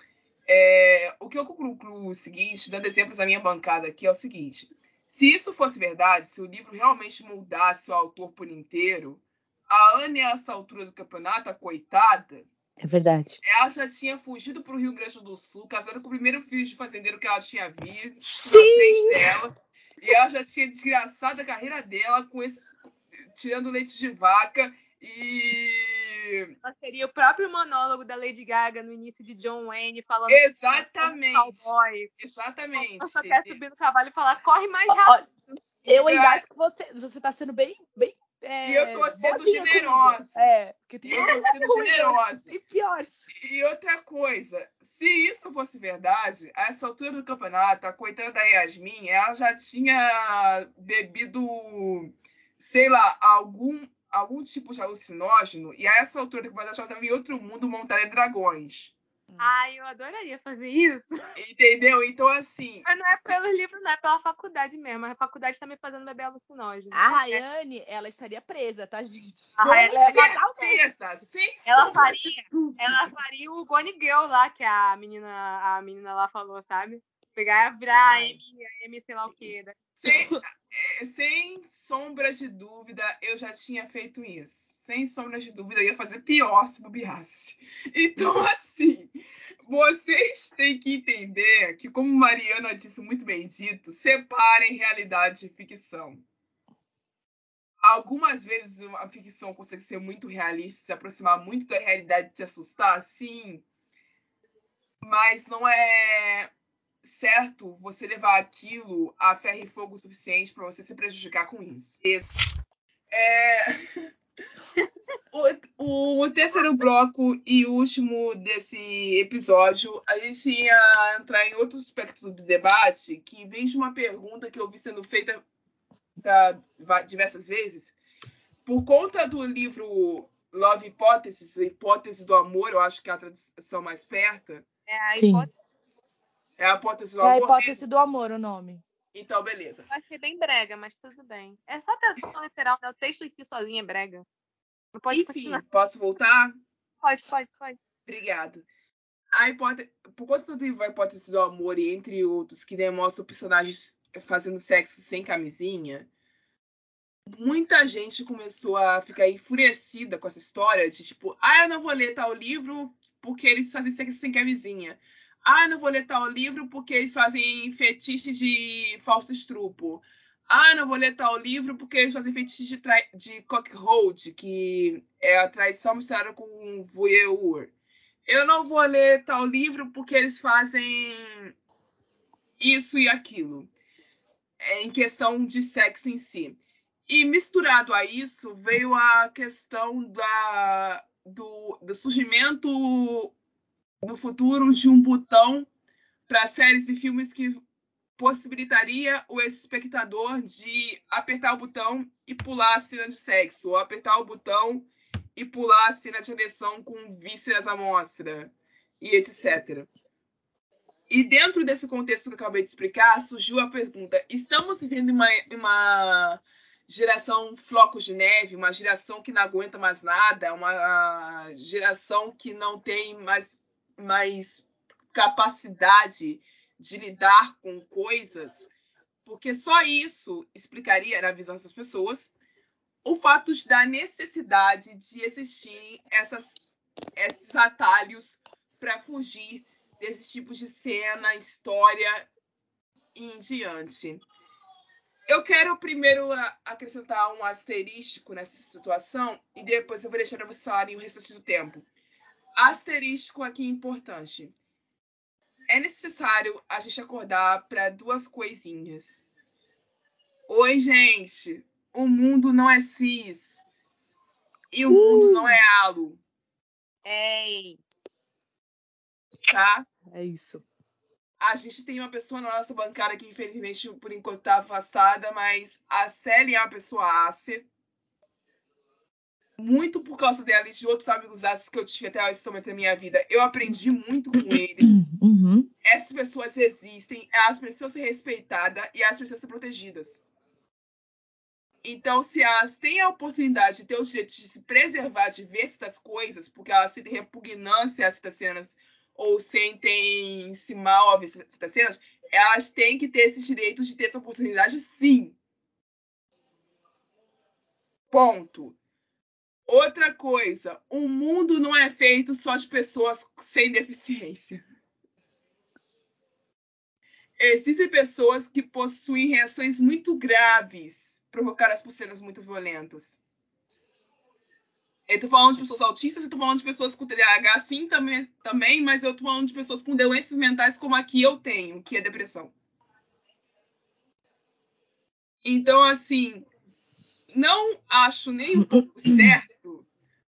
é, o que eu concluo o seguinte, dando exemplos da minha bancada aqui, é o seguinte. Se isso fosse verdade, se o livro realmente mudasse o autor por inteiro, a Anne, a essa altura do campeonato, a coitada, É verdade. ela já tinha fugido para o Rio Grande do Sul, casada com o primeiro filho de fazendeiro que ela tinha visto na frente dela. E ela já tinha desgraçado a carreira dela com esse, tirando leite de vaca e. Ela seria o próprio monólogo da Lady Gaga no início de John Wayne falando Exatamente. um cowboy. Exatamente. Eu só entendeu? subir no cavalo e falar, corre mais rápido. Eu ainda acho que você, você tá sendo bem. bem é, E eu tô sendo generosa. É, porque E tem eu tô sendo generosa. e piores. E outra coisa, se isso fosse verdade, a essa altura do campeonato, a coitada da Yasmin, ela já tinha bebido, sei lá, algum, algum tipo de alucinógeno, e a essa altura campeonato ela estava em outro mundo montada em dragões. Ai, eu adoraria fazer isso. Entendeu? Então, assim, Mas não é pelo livro, não, é pela faculdade mesmo. A faculdade tá me fazendo beber alucinógeno. A Rayane, ela estaria presa, tá, gente? A Rayane ela é certeza, sem Ela faria-. Ela faria o Gone Girl lá, que a menina, a menina lá falou, sabe? Pegar e virar a. M, a M sei lá o quê. né? Sem, é, sem sombra de dúvida, eu já tinha feito isso. Sem sombra de dúvida, eu ia fazer pior se bobeasse. Então, assim, vocês têm que entender que, como Mariana disse muito bem dito, separem realidade e ficção. Algumas vezes a ficção consegue ser muito realista, se aproximar muito da realidade te assustar, sim. Mas não é certo você levar aquilo a ferro e fogo o suficiente para você se prejudicar com isso. É... o, o terceiro bloco e último desse episódio, a gente ia entrar em outro aspecto do debate que vem de uma pergunta que eu vi sendo feita da- diversas vezes. Por conta do livro Love Hipóteses, Hipóteses do Amor, eu acho que é a tradução mais perto. É a Sim. hipótese. É a hipótese do É a amor hipótese mesmo. do amor o nome. Então, beleza. Eu achei bem brega, mas tudo bem. É só tradução literal, né? O texto em si sozinho é brega. Não pode Enfim, continuar. posso voltar? Pode, pode, pode. Obrigado. A hipótese, por conta do livro A Hipótese do Amor, e entre outros, que demonstra personagens fazendo sexo sem camisinha, muita gente começou a ficar enfurecida com essa história de tipo, ah, eu não vou ler tal livro porque eles fazem sexo sem camisinha. Ah, não vou ler tal livro porque eles fazem fetiche de falso estrupo. Ah, não vou ler tal livro porque eles fazem fetiche de, trai- de cockhold, que é a traição misturada com voyeur. Eu não vou ler tal livro porque eles fazem isso e aquilo. É, em questão de sexo em si. E misturado a isso veio a questão da, do, do surgimento no futuro de um botão para séries e filmes que possibilitaria o espectador de apertar o botão e pular a cena de sexo, ou apertar o botão e pular a cena de agressão com vísceras à mostra, e etc. E dentro desse contexto que eu acabei de explicar, surgiu a pergunta: estamos vivendo uma, uma geração flocos de neve, uma geração que não aguenta mais nada, uma geração que não tem mais, mais capacidade de lidar com coisas? Porque só isso explicaria, na visão dessas pessoas, o fato da necessidade de existir essas, esses atalhos para fugir desses tipos de cena, história e em diante. Eu quero primeiro acrescentar um asterístico nessa situação e depois eu vou deixar vocês falarem o restante do tempo. Asterístico aqui é importante. É necessário a gente acordar para duas coisinhas. Oi, gente. O mundo não é cis. E o uh. mundo não é halo. Ei. Tá? É isso. A gente tem uma pessoa na nossa bancada que, infelizmente, por enquanto está afastada, mas a Célia é uma pessoa ácida. Muito por causa dela e de outros amigos ácidos que eu tive até esse momento da minha vida. Eu aprendi muito com eles. Uhum. Essas pessoas existem, elas precisam ser respeitadas e elas precisam ser protegidas. Então, se elas têm a oportunidade de ter o direito de se preservar de ver essas coisas, porque elas sentem repugnância a essas cenas ou sentem-se mal ao ver certas cenas, elas têm que ter esses direitos de ter essa oportunidade, sim. Ponto. Outra coisa, o mundo não é feito só de pessoas sem deficiência. Existem pessoas que possuem reações muito graves provocadas por cenas muito violentas. Eu tô falando de pessoas autistas, eu tô falando de pessoas com TDAH, sim, também, também, mas eu tô falando de pessoas com doenças mentais como a que eu tenho, que é depressão. Então, assim, não acho nem um pouco certo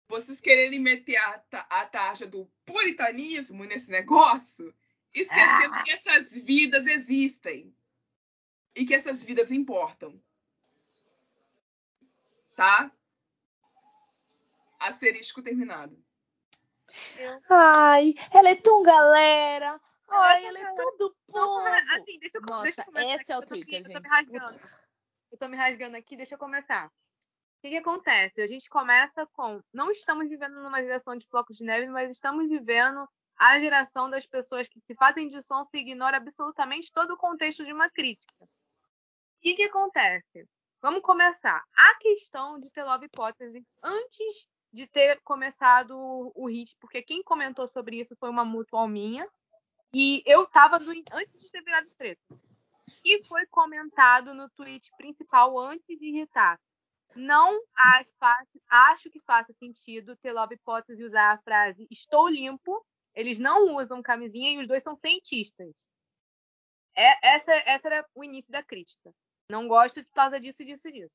vocês quererem meter a, a taxa do puritanismo nesse negócio, esquecendo ah. que essas vidas existem e que essas vidas importam. Tá? asterisco terminado. Ai, ela é tão galera. Ai, ela é tão do povo. Assim, deixa eu, Nossa, deixa eu começar. Esse é o Twitter, gente. Eu tô me rasgando. Eu tô me rasgando aqui, deixa eu começar. O que, acontece? A gente começa com. Não estamos vivendo numa geração de flocos de neve, mas estamos vivendo a geração das pessoas que se fazem de som se ignora absolutamente todo o contexto de uma crítica. O que, que acontece? Vamos começar. A questão de ter love hipótese antes de ter começado o hit, porque quem comentou sobre isso foi uma mutual minha. E eu tava do, antes de ter virado treta. E foi comentado no tweet principal antes de irritar. Não acho, acho que faça sentido ter love hipótese usar a frase estou limpo. Eles não usam camisinha e os dois são cientistas. É, essa, essa era o início da crítica. Não gosto por causa disso, disso, disso.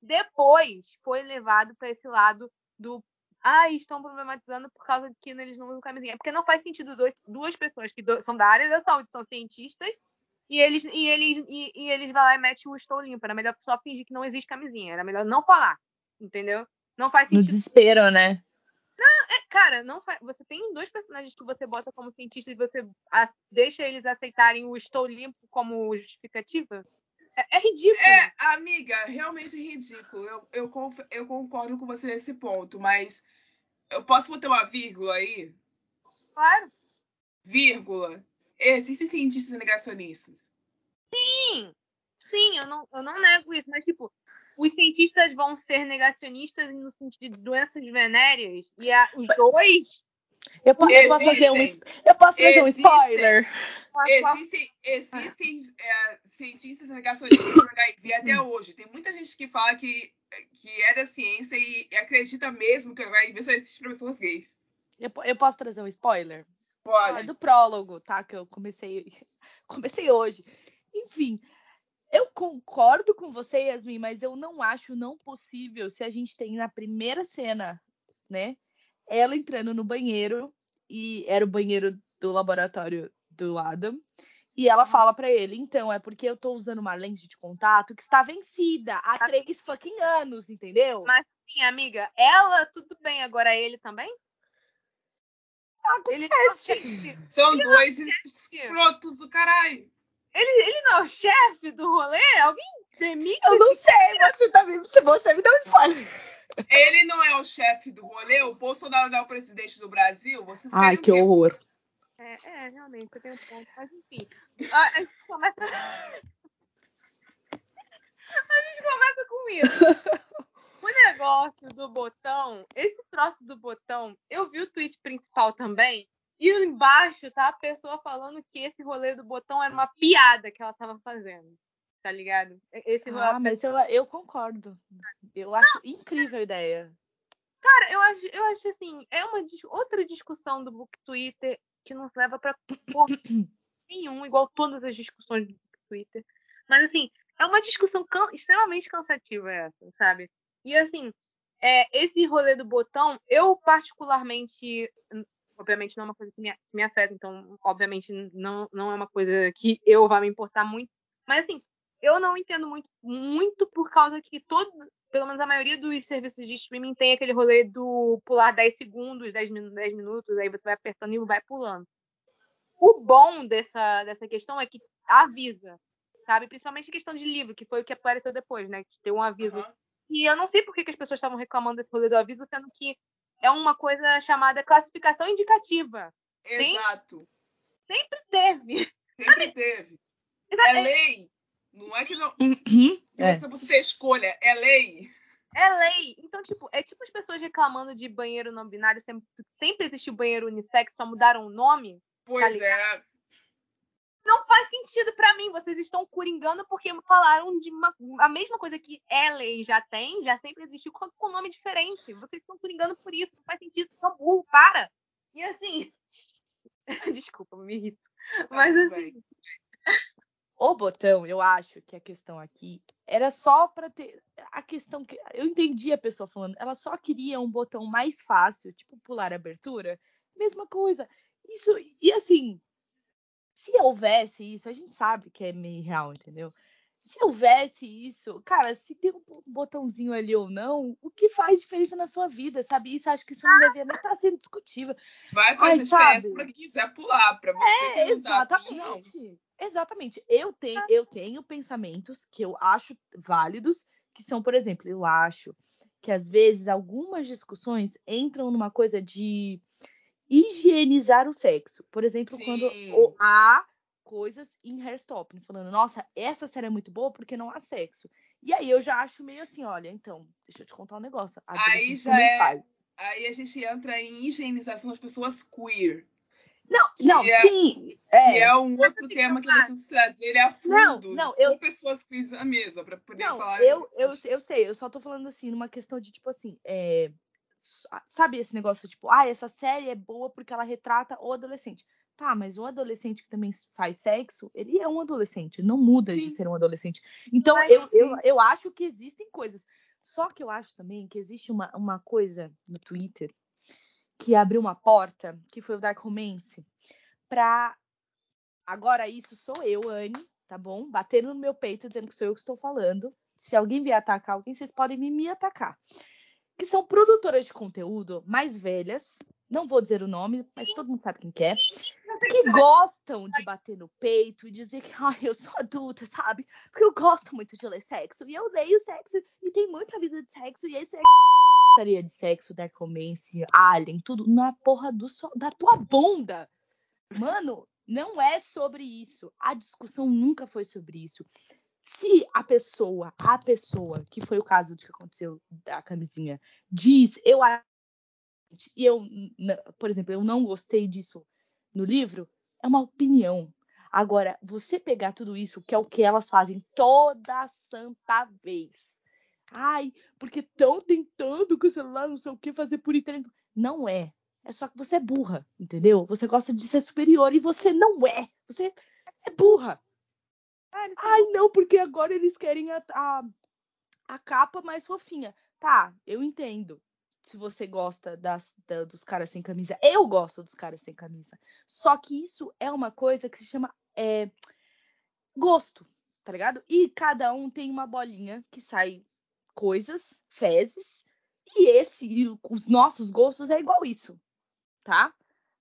Depois foi levado para esse lado do ah, estão problematizando por causa de que eles não usam camisinha. Porque não faz sentido dois, duas pessoas que do, são da área da saúde, são cientistas, e eles, e eles, e, e eles vão lá e metem o estou limpo. Era melhor só fingir que não existe camisinha. Era melhor não falar. Entendeu? Não faz sentido. No desespero, né? Não, é, cara, não faz. Você tem dois personagens que você bota como cientista e você a, deixa eles aceitarem o estou limpo como justificativa. É, é, ridículo. É, amiga, realmente ridículo. Eu, eu, eu concordo com você nesse ponto, mas eu posso botar uma vírgula aí? Claro. Vírgula. Existem cientistas negacionistas. Sim, sim, eu não, eu não nego isso, mas tipo, os cientistas vão ser negacionistas no sentido de doenças venéreas e a, os dois eu posso, eu posso fazer um, eu posso fazer um spoiler. Existem, existem é, cientistas negacionistas do HIV até hoje. Tem muita gente que fala que, que é da ciência e, e acredita mesmo que o HIV só existe para pessoas gays. Eu, eu posso trazer um spoiler? Pode. É do prólogo, tá? Que eu comecei, comecei hoje. Enfim, eu concordo com você, Yasmin, mas eu não acho não possível se a gente tem na primeira cena, né? ela entrando no banheiro, e era o banheiro do laboratório do Adam, e ela fala para ele, então, é porque eu tô usando uma lente de contato que está vencida há três fucking anos, entendeu? Mas sim, amiga, ela, tudo bem, agora ele também? Ele é, chefe. São ele dois é escrotos do caralho. Ele, ele não é o chefe do rolê? Alguém demite? Eu não sei, você tá vendo? Se você me dá um spoiler. Ele não é o chefe do rolê, o Bolsonaro não é o presidente do Brasil. Vocês Ai, que horror. É, é, realmente, você tem um ponto. Mas enfim. A, a gente começa. A gente começa com isso. O negócio do botão, esse troço do botão, eu vi o tweet principal também. E embaixo tá a pessoa falando que esse rolê do botão era uma piada que ela tava fazendo. Tá ligado? Esse rolê. Ah, mas eu, eu concordo. Eu acho incrível a ideia. Cara, eu acho, eu acho assim, é uma outra discussão do Book Twitter que não se leva pra nenhum, igual todas as discussões do Book Twitter. Mas assim, é uma discussão can- extremamente cansativa essa, sabe? E assim, é, esse rolê do botão, eu particularmente, obviamente não é uma coisa que me, que me afeta, então obviamente não, não é uma coisa que eu vá me importar muito. Mas assim, eu não entendo muito, muito por causa que todo, pelo menos a maioria dos serviços de streaming tem aquele rolê do pular 10 segundos, 10 minutos, 10 minutos, aí você vai apertando e vai pulando. O bom dessa, dessa questão é que avisa, sabe? Principalmente a questão de livro, que foi o que apareceu depois, né? Que tem um aviso. Aham. E eu não sei por que, que as pessoas estavam reclamando desse rolê do aviso, sendo que é uma coisa chamada classificação indicativa. Exato. Sempre teve. Sempre teve. É lei. Não é que não. É. Você, você tem escolha. É lei. É lei. Então, tipo, é tipo as pessoas reclamando de banheiro não binário, sempre, sempre existiu banheiro unissex, só mudaram o nome. Pois ligado? é. Não faz sentido pra mim. Vocês estão coringando porque falaram de uma, a mesma coisa que lei já tem, já sempre existiu, com, com nome diferente. Vocês estão coringando por isso. Não faz sentido. São burro, para. E assim. Desculpa, me irrito. Mas assim. bem. O botão, eu acho que a questão aqui era só pra ter. A questão que. Eu entendi a pessoa falando. Ela só queria um botão mais fácil, tipo pular abertura. Mesma coisa. Isso. E assim. Se houvesse isso, a gente sabe que é meio real, entendeu? Se houvesse isso, cara, se tem um botãozinho ali ou não, o que faz diferença na sua vida, sabe? Isso acho que isso não deveria nem estar sendo discutível. Vai fazer Ai, diferença pra quem quiser pular. Pra você É, não. exatamente. Exatamente. Eu tenho, eu tenho pensamentos que eu acho válidos, que são, por exemplo, eu acho que às vezes algumas discussões entram numa coisa de higienizar o sexo. Por exemplo, quando Sim. o- há coisas em Hairstop, falando, nossa, essa série é muito boa porque não há sexo. E aí eu já acho meio assim, olha, então, deixa eu te contar um negócio. Aí já é- faz. Aí a gente entra em higienização das pessoas queer. Não, não, é- sim. Que É, é um outro tema que eu preciso trazer a fundo Não, não, eu- com pessoas queer na mesa, pra poder Não, falar. eu, eu, eu sei, eu só tô falando assim, numa questão de, tipo assim, é, sabe esse negócio, tipo, ah, essa série é boa porque ela retrata o adolescente. Tá, mas o adolescente que também faz sexo, ele é um adolescente, não muda de Sim. ser um adolescente. Então, Mas eu, eu, eu acho que existem coisas. Só que eu acho também que existe uma, uma coisa no Twitter que abriu uma porta, que foi o Dark Romance, pra. Agora, isso sou eu, Anne, tá bom? Batendo no meu peito, dizendo que sou eu que estou falando. Se alguém vier atacar alguém, vocês podem me, me atacar. Que são produtoras de conteúdo mais velhas, não vou dizer o nome, mas todo mundo sabe quem que é, que gostam de bater no peito e dizer que ai, eu sou adulta, sabe? Porque eu gosto muito de ler sexo. E eu leio sexo e tem muita vida de sexo. E esse é gostaria de sexo, dark romance, alien, tudo na porra do so- da tua bunda. Mano, não é sobre isso. A discussão nunca foi sobre isso. Se a pessoa, a pessoa, que foi o caso de que aconteceu da camisinha, diz, eu e eu, por exemplo, eu não gostei disso no livro, é uma opinião. Agora, você pegar tudo isso, que é o que elas fazem toda santa vez. Ai, porque estão tentando com o celular, não sei o que, fazer por internet. Não é. É só que você é burra, entendeu? Você gosta de ser superior e você não é. Você é burra. Ai, não, porque agora eles querem a, a, a capa mais fofinha. Tá, eu entendo. Se você gosta das, da- dos caras sem camisa. Eu gosto dos caras sem camisa. Só que isso é uma coisa que se chama é, gosto, tá ligado? E cada um tem uma bolinha que sai coisas, fezes. E esse, os nossos gostos é igual isso, tá?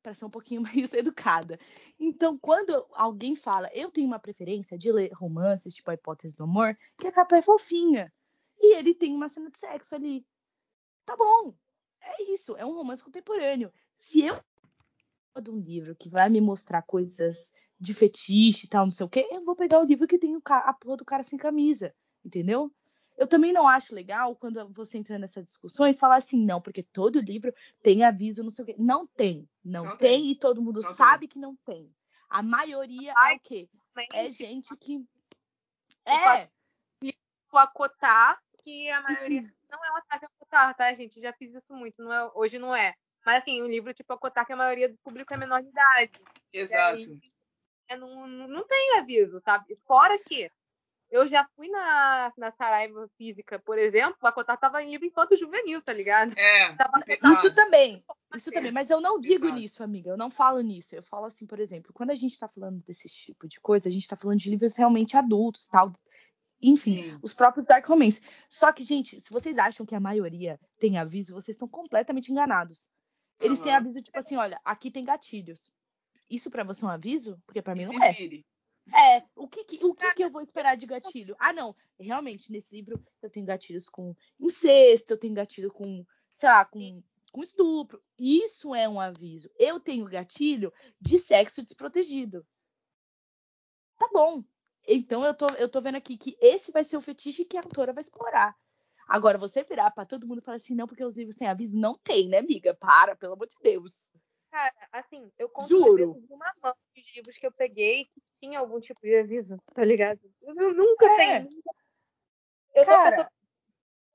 Pra ser um pouquinho mais educada. Então, quando alguém fala, eu tenho uma preferência de ler romances, tipo a hipótese do amor, que a capa é fofinha. E ele tem uma cena de sexo ali. Tá bom. É isso. É um romance contemporâneo. Se eu de um livro que vai me mostrar coisas de fetiche e tal, não sei o quê, eu vou pegar o livro que tem o a porra do cara sem camisa. entendeu? Eu também não acho legal quando você entra nessas discussões falar assim, não, porque todo livro tem aviso, não sei o quê. Não tem, não, Não tem, tem. e todo mundo Não sabe que não tem. A maioria é o quê? É gente que. É, Vou acotar que a maioria não é um ataque a acotar, tá, gente? Já fiz isso muito, não é, hoje não é. Mas assim, o livro tipo acotar que a maioria do público é menor de idade. Exato. É, não, não, não tem aviso, sabe? Fora que eu já fui na, na Saraiva Física, por exemplo, o acotar tava em livro infanto juvenil, tá ligado? É, Tava pesado. Isso também, isso também, mas eu não digo Exato. nisso, amiga. Eu não falo nisso. Eu falo assim, por exemplo, quando a gente tá falando desse tipo de coisa, a gente tá falando de livros realmente adultos, tal. Enfim, Sim. os próprios Dark Romance. Só que, gente, se vocês acham que a maioria tem aviso, vocês estão completamente enganados. Eles têm Aham. aviso tipo assim, olha, aqui tem gatilhos. Isso pra você é um aviso? Porque pra mim E não se é. vire. É, o que, que- o que, que eu vou esperar de gatilho? Ah, não, realmente, nesse livro eu tenho gatilhos com incesto, eu tenho gatilho com, sei lá, com, com estupro. Isso é um aviso. Eu tenho gatilho de sexo desprotegido. Tá bom. Então eu tô, eu tô vendo aqui que esse vai ser o fetiche que a autora vai explorar. Agora, você virar pra todo mundo e falar assim, não, porque os livros têm aviso, não tem, né, amiga? Para, pelo amor de Deus. Cara, assim, eu de uma mão os livros que eu peguei que tinha algum tipo de aviso, tá ligado? Eu nunca É. tenho. Eu sou uma Cara, pessoa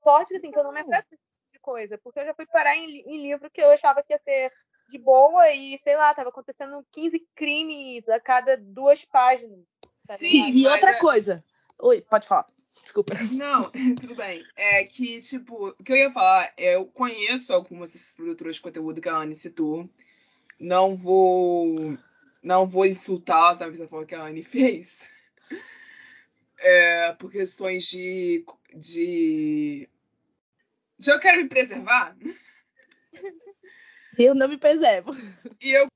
forte, assim, que eu não me não. afeto desse tipo de coisa. Porque eu já fui parar em, em livro que eu achava que ia ser de boa e, sei lá, tava acontecendo 15 crimes a cada duas páginas. tá Sim, ligado? E mas outra é- coisa. Oi, pode falar. Desculpa. Não, tudo bem. É que, tipo, o que eu ia falar, é, eu conheço algumas dessas produtoras de conteúdo que a Anne citou. Não vou. Não vou insultá-las da mesma forma que a Anne fez. É, por questões de. de. de eu quero me preservar. Eu não me preservo. E eu.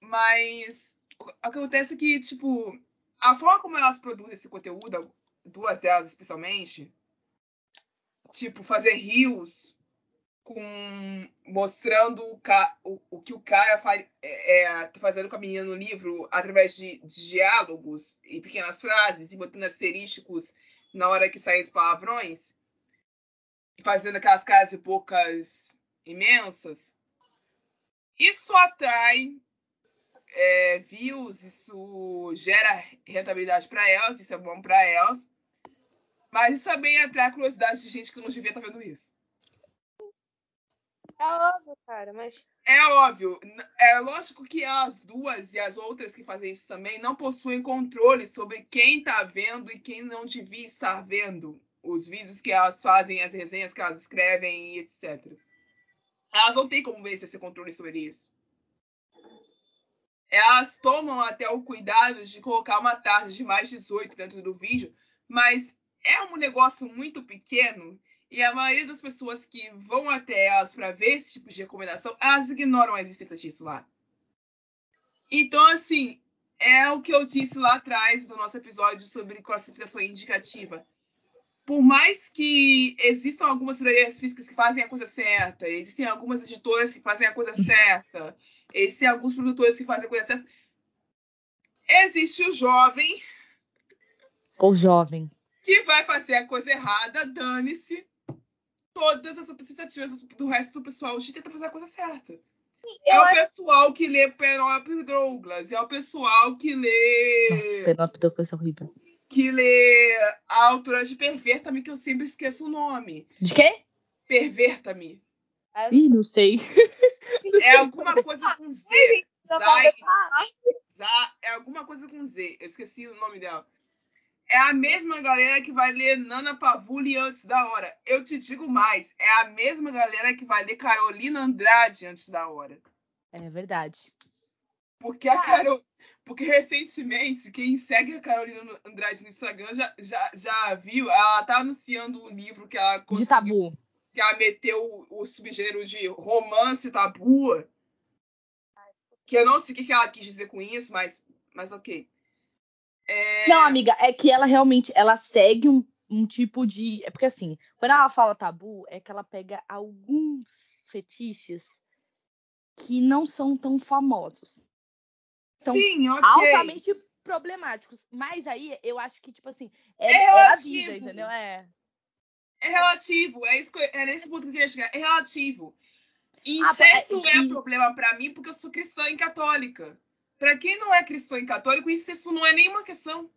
Mas. O que acontece é que, tipo, a forma como elas produzem esse conteúdo, duas delas especialmente, tipo, fazer rios com mostrando o, ca, o, que o cara fa, é, é, tá fazendo com a menina no livro através de, de diálogos e pequenas frases e botando asterísticos na hora que saem os palavrões e fazendo aquelas caras e bocas imensas. Isso atrai é, views, isso gera rentabilidade para elas, isso é bom para elas. Mas isso também atrai a curiosidade de gente que não devia estar vendo isso. É óbvio, cara, mas É óbvio, é lógico que as duas e as outras que fazem isso também não possuem controle sobre quem está vendo e quem não devia estar vendo os vídeos que elas fazem, as resenhas que elas escrevem e etc. Elas não têm como ver esse controle sobre isso. Elas tomam até o cuidado de colocar uma taxa de mais 18 dentro do vídeo, mas é um negócio muito pequeno e a maioria das pessoas que vão até elas para ver esse tipo de recomendação, elas ignoram a existência disso lá. Então, assim, é o que eu disse lá atrás do nosso episódio sobre classificação indicativa. Por mais que existam algumas livrarias físicas que fazem a coisa certa, existem algumas editoras que fazem a coisa certa, existem alguns produtores que fazem a coisa certa, existe o jovem Ou jovem. que vai fazer a coisa errada, dane-se todas as outras tentativas do resto do pessoal de tentar fazer a coisa certa. É eu o acho- pessoal que lê Penelope Douglas, é o pessoal que Nossa, lê Penelope Douglas é horrível. que lê a autora de Perverta-me, que eu sempre esqueço o nome. De quê? Perverta-me. é- Ih, não sei. Não É alguma coisa com Z. Zai, é alguma coisa com Z. Eu esqueci o nome dela. É a mesma galera que vai ler Nana Pavuli antes da hora. Eu te digo mais, é a mesma galera que vai ler Carolina Andrade antes da hora. É verdade. Porque a Carol, porque recentemente quem segue a Carolina Andrade no Instagram já, já, já viu, ela tá anunciando um livro que ela De tabu. que ela meteu o, o subgênero de romance tabu. Que eu não sei o que que ela quis dizer com isso, mas, mas ok. É, Não, amiga, é que ela realmente ela segue um, um tipo de. É porque assim, quando ela fala tabu, é que ela pega alguns fetiches que não são tão famosos. São sim, ok. altamente problemáticos. Mas aí eu acho que, tipo assim, é, É a relativo. vida, entendeu? É. É relativo, é, isso é nesse ponto que eu queria chegar. É relativo. Ah, Incesto é- é e- problema pra mim porque eu sou cristã e católica. Pra quem não é cristão e católico, incesto não é nenhuma questão.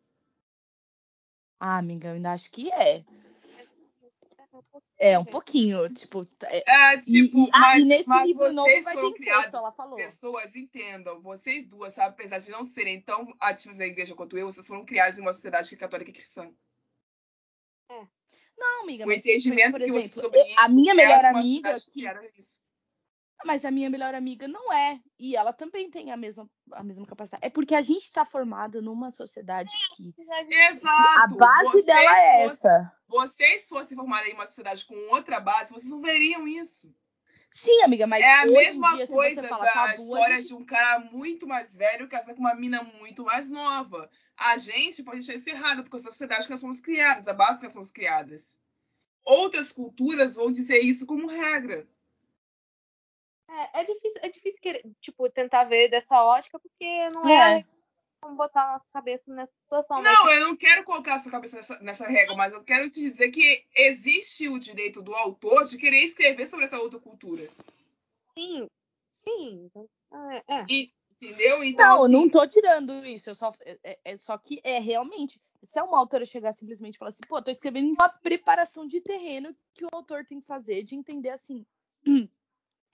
Ah, amiga, eu ainda acho que é. É, um pouquinho. Tipo, é, É, tipo, e, e- ah, mas, e nesse mas livro novo vocês foram criados. ela falou. Pessoas entendam, vocês duas, sabe, apesar de não serem tão ativas na igreja quanto eu, vocês foram criados em uma sociedade é católica e cristã. Não, amiga, O mas, entendimento por que exemplo, sobre eu- isso a minha é melhor amiga que nisso. Mas a minha melhor amiga não é. E ela também tem a mesma, a mesma capacidade. É porque a gente está formado numa sociedade que Exato. a base Vocês dela é fossem- essa. Vocês fossem formados em uma sociedade com outra base, vocês não veriam isso. Sim, amiga, mas é a hoje mesma dia, coisa fala da história gente... de um cara muito mais velho casar com uma mina muito mais nova. A gente pode isso errado, porque é a sociedade que nós somos criadas, a base que nós somos criadas. Outras culturas vão dizer isso como regra. É, é difícil, é difícil querer, tipo, tentar ver dessa ótica, porque não É. é, como botar a nossa cabeça nessa situação. Não, mas, eu não quero colocar a sua cabeça nessa, nessa regra, mas eu quero te dizer que existe o direito do autor de querer escrever sobre essa outra cultura. sim, sim. então, É, é. Entendeu? Então, Não, eu assim, não tô tirando isso. Eu só, é, é- é só que é realmente. Se uma autora chegar simplesmente e falar assim, pô, tô escrevendo uma preparação de terreno que o autor tem que fazer, de entender assim.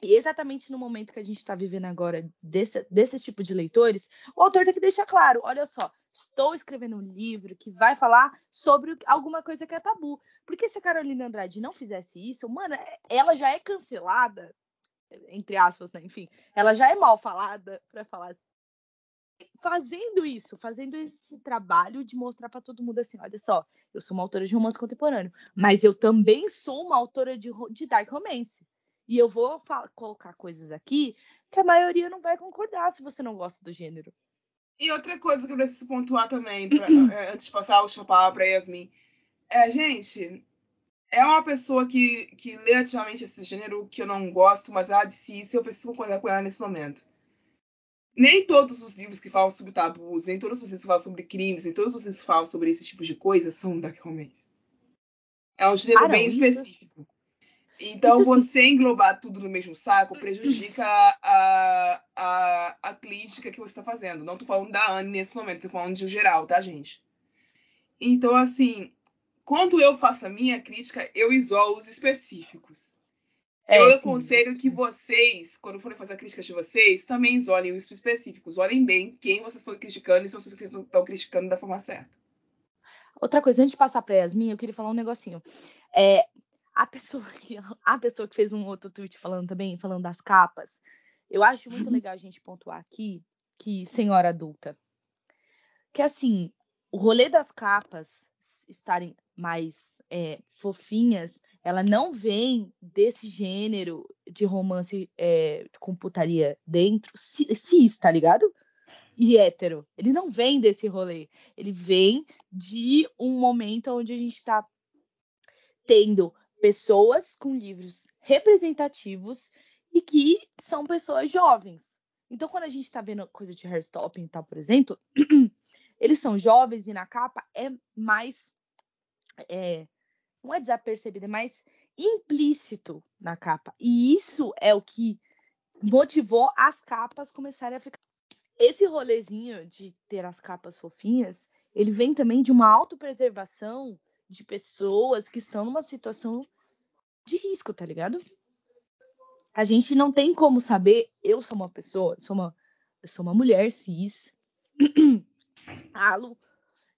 E exatamente no momento que a gente está vivendo agora, desse, desse tipo de leitores, o autor tem que deixar claro: olha só, estou escrevendo um livro que vai falar sobre alguma coisa que é tabu. Porque se a Carolina Andrade não fizesse isso, mano, ela já é cancelada, entre aspas, né? Enfim, ela já é mal falada, para falar assim. Fazendo isso, fazendo esse trabalho de mostrar para todo mundo assim: olha só, eu sou uma autora de romance contemporâneo, mas eu também sou uma autora de, de dark romance. E eu vou colocar coisas aqui que a maioria não vai concordar se você não gosta do gênero. E outra coisa que eu preciso pontuar também, pra- eh, antes de passar a última palavra para Yasmin. É, gente, é uma pessoa que, que lê ativamente esse gênero que eu não gosto, mas ela disse isso e eu preciso concordar com ela nesse momento. Nem todos os livros que falam sobre tabus, nem todos os livros que falam sobre crimes, nem todos os livros que falam sobre esse tipo de coisa são dark romance. É um gênero Ah, não, bem específico. Isso sim. você englobar tudo no mesmo saco prejudica a, a, a crítica que você está fazendo. Não tô falando da Anne nesse momento, tô falando de geral, tá, gente? Então, assim, quando eu faço a minha crítica, eu isolo os específicos. É, eu sim. aconselho que vocês, quando forem fazer a crítica de vocês, também isolem os específicos. Olhem bem quem vocês estão criticando e se vocês estão criticando da forma certa. Outra coisa, antes de passar pra Yasmin, eu queria falar um negocinho. É, a pessoa que a pessoa que fez um outro tweet falando também, falando das capas, eu acho muito legal a gente pontuar aqui que senhora adulta, que assim, o rolê das capas estarem mais é, fofinhas, ela não vem desse gênero de romance é, com putaria dentro, ci- cis, tá ligado? E hétero. Ele não vem desse rolê. Ele vem de um momento onde a gente está tendo pessoas com livros representativos e que são pessoas jovens. Então, quando a gente está vendo coisa de hairstopping e tal, por exemplo, eles são jovens e na capa é mais. é, não é desapercebido, é mais implícito na capa. E isso é o que motivou as capas começarem a ficar. Esse rolezinho de ter as capas fofinhas, ele vem também de uma autopreservação de pessoas que estão numa situação de risco, tá ligado? A gente não tem como saber. Eu sou uma pessoa, sou uma, sou uma mulher cis, alo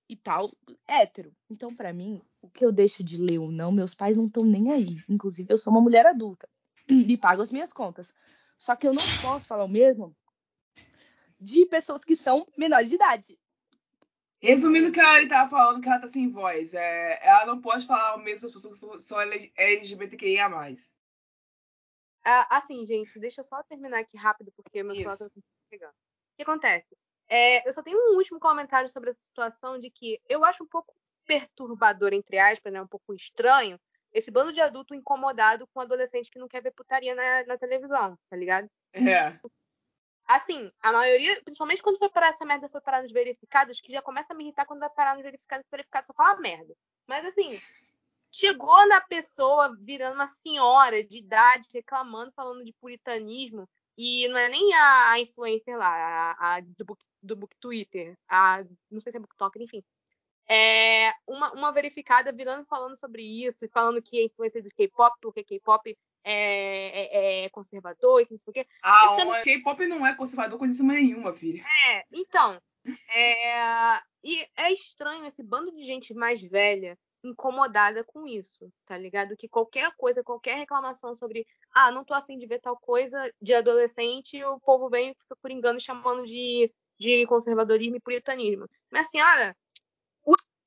e tal, hétero. Então, pra mim, o que eu deixo de ler ou não, meus pais não estão nem aí. Inclusive, eu sou uma mulher adulta e pago as minhas contas. Só que eu não posso falar o mesmo de pessoas que são menores de idade. Resumindo o que a Anne tava falando, que ela tá sem voz. É, ela não pode falar o mesmo das pessoas que são- LGBTQIA. Ah, assim, gente, deixa eu só terminar aqui rápido, porque meu celular Isso. tá pegando. O que acontece? É, eu só tenho um último comentário sobre essa situação de que eu acho um pouco perturbador, entre aspas, né? Um pouco estranho, esse bando de adulto incomodado com adolescente que não quer ver putaria na, na televisão, tá ligado? É. Assim, a maioria, principalmente quando foi parar essa merda, foi parar nos verificados, que já começa a me irritar quando vai parar nos verificados, os verificados só fala merda. Mas assim, chegou na pessoa virando uma senhora de idade, reclamando, falando de puritanismo, e não é nem a, a influencer lá, a, a do, book, do book Twitter, a, não sei se é BookTok, enfim. É uma, uma verificada virando falando sobre isso, falando que é influência do K-pop, porque K-pop é, é, é, conservador e que não sei o quê. Ah, o K-pop não é conservador coisa nenhuma, filha. É, então. É, e é estranho esse bando de gente mais velha incomodada com isso, tá ligado? Que qualquer coisa, qualquer reclamação sobre, ah, não tô afim de ver tal coisa de adolescente, o povo vem e fica coringando chamando de, de conservadorismo e puritanismo. Minha senhora,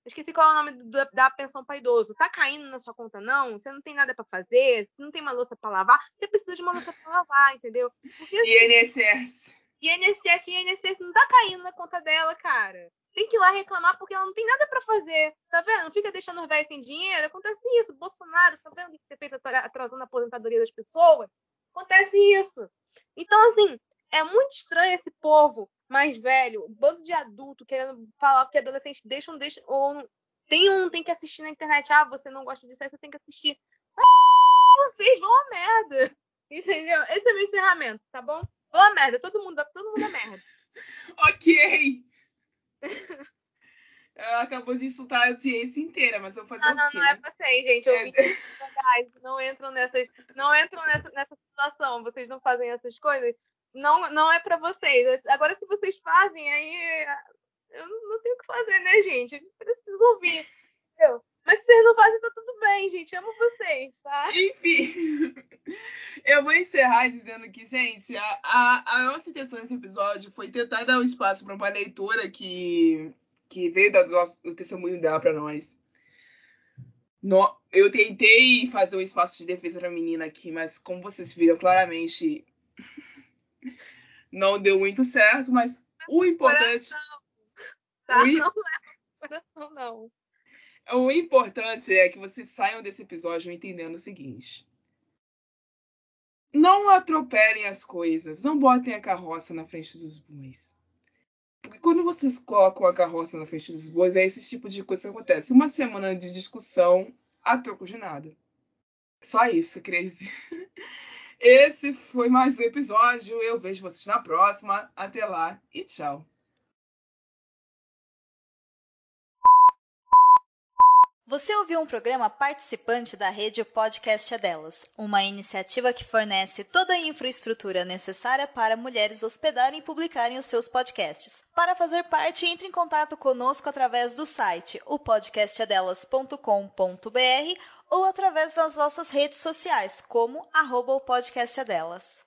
esqueci qual é o nome do, da pensão para idoso. Tá caindo na sua conta, não? Você não tem nada para fazer? Você não tem uma louça para lavar? Você precisa de uma louça para lavar, entendeu? Porque, assim, INSS. INSS, INSS não tá caindo na conta dela, cara tem que ir lá reclamar porque ela não tem nada para fazer. Tá vendo? Não fica deixando os velhos sem dinheiro. Acontece isso. Bolsonaro, tá vendo o que você fez atrasando a aposentadoria das pessoas? Acontece isso. Então, assim, é muito estranho esse povo mais velho, um bando de adulto querendo falar que adolescente deixa um deixa ou tem um tem que assistir na internet. Ah, você não gosta disso, aí você tem que assistir. Ah, vocês vão a merda. Entendeu? Esse é o meu encerramento, tá bom? Vão a merda, todo mundo, todo mundo é merda. ok. Acabou de insultar a audiência inteira, mas eu vou fazer não, o não, quê? Não, não é vocês, gente. Eu é... não entram nessas, não entram nessa, nessa situação. Vocês não fazem essas coisas. Não, não é para vocês. Agora, se vocês fazem, aí eu não tenho o que fazer, né, gente? Eu preciso ouvir. Entendeu? Mas se vocês não fazem, tá tudo bem, gente. Amo vocês, tá? Enfim, eu vou encerrar dizendo que, gente, a, a, a nossa intenção nesse episódio foi tentar dar um espaço para uma leitora que, que veio do, nosso, do testemunho dela para nós. No, eu tentei fazer um espaço de defesa da menina aqui, mas como vocês viram claramente, não deu muito certo. Mas o importante. Tá? O, não leva coração, não. O importante é que vocês saiam desse episódio entendendo o seguinte. Não atropelem as coisas, não botem a carroça na frente dos bois. Porque quando vocês colocam a carroça na frente dos bois, é esse tipo de coisa que acontece. Uma semana de discussão a troco de nada. Só isso, dizer. Esse foi mais um episódio. Eu vejo vocês na próxima. Até lá e tchau. Você ouviu um programa participante da rede Podcast é Delas, uma iniciativa que fornece toda a infraestrutura necessária para mulheres hospedarem e publicarem os seus podcasts. Para fazer parte, entre em contato conosco através do site opodcastadelas.com.br ou através das nossas redes sociais, como arroba o podcast é delas.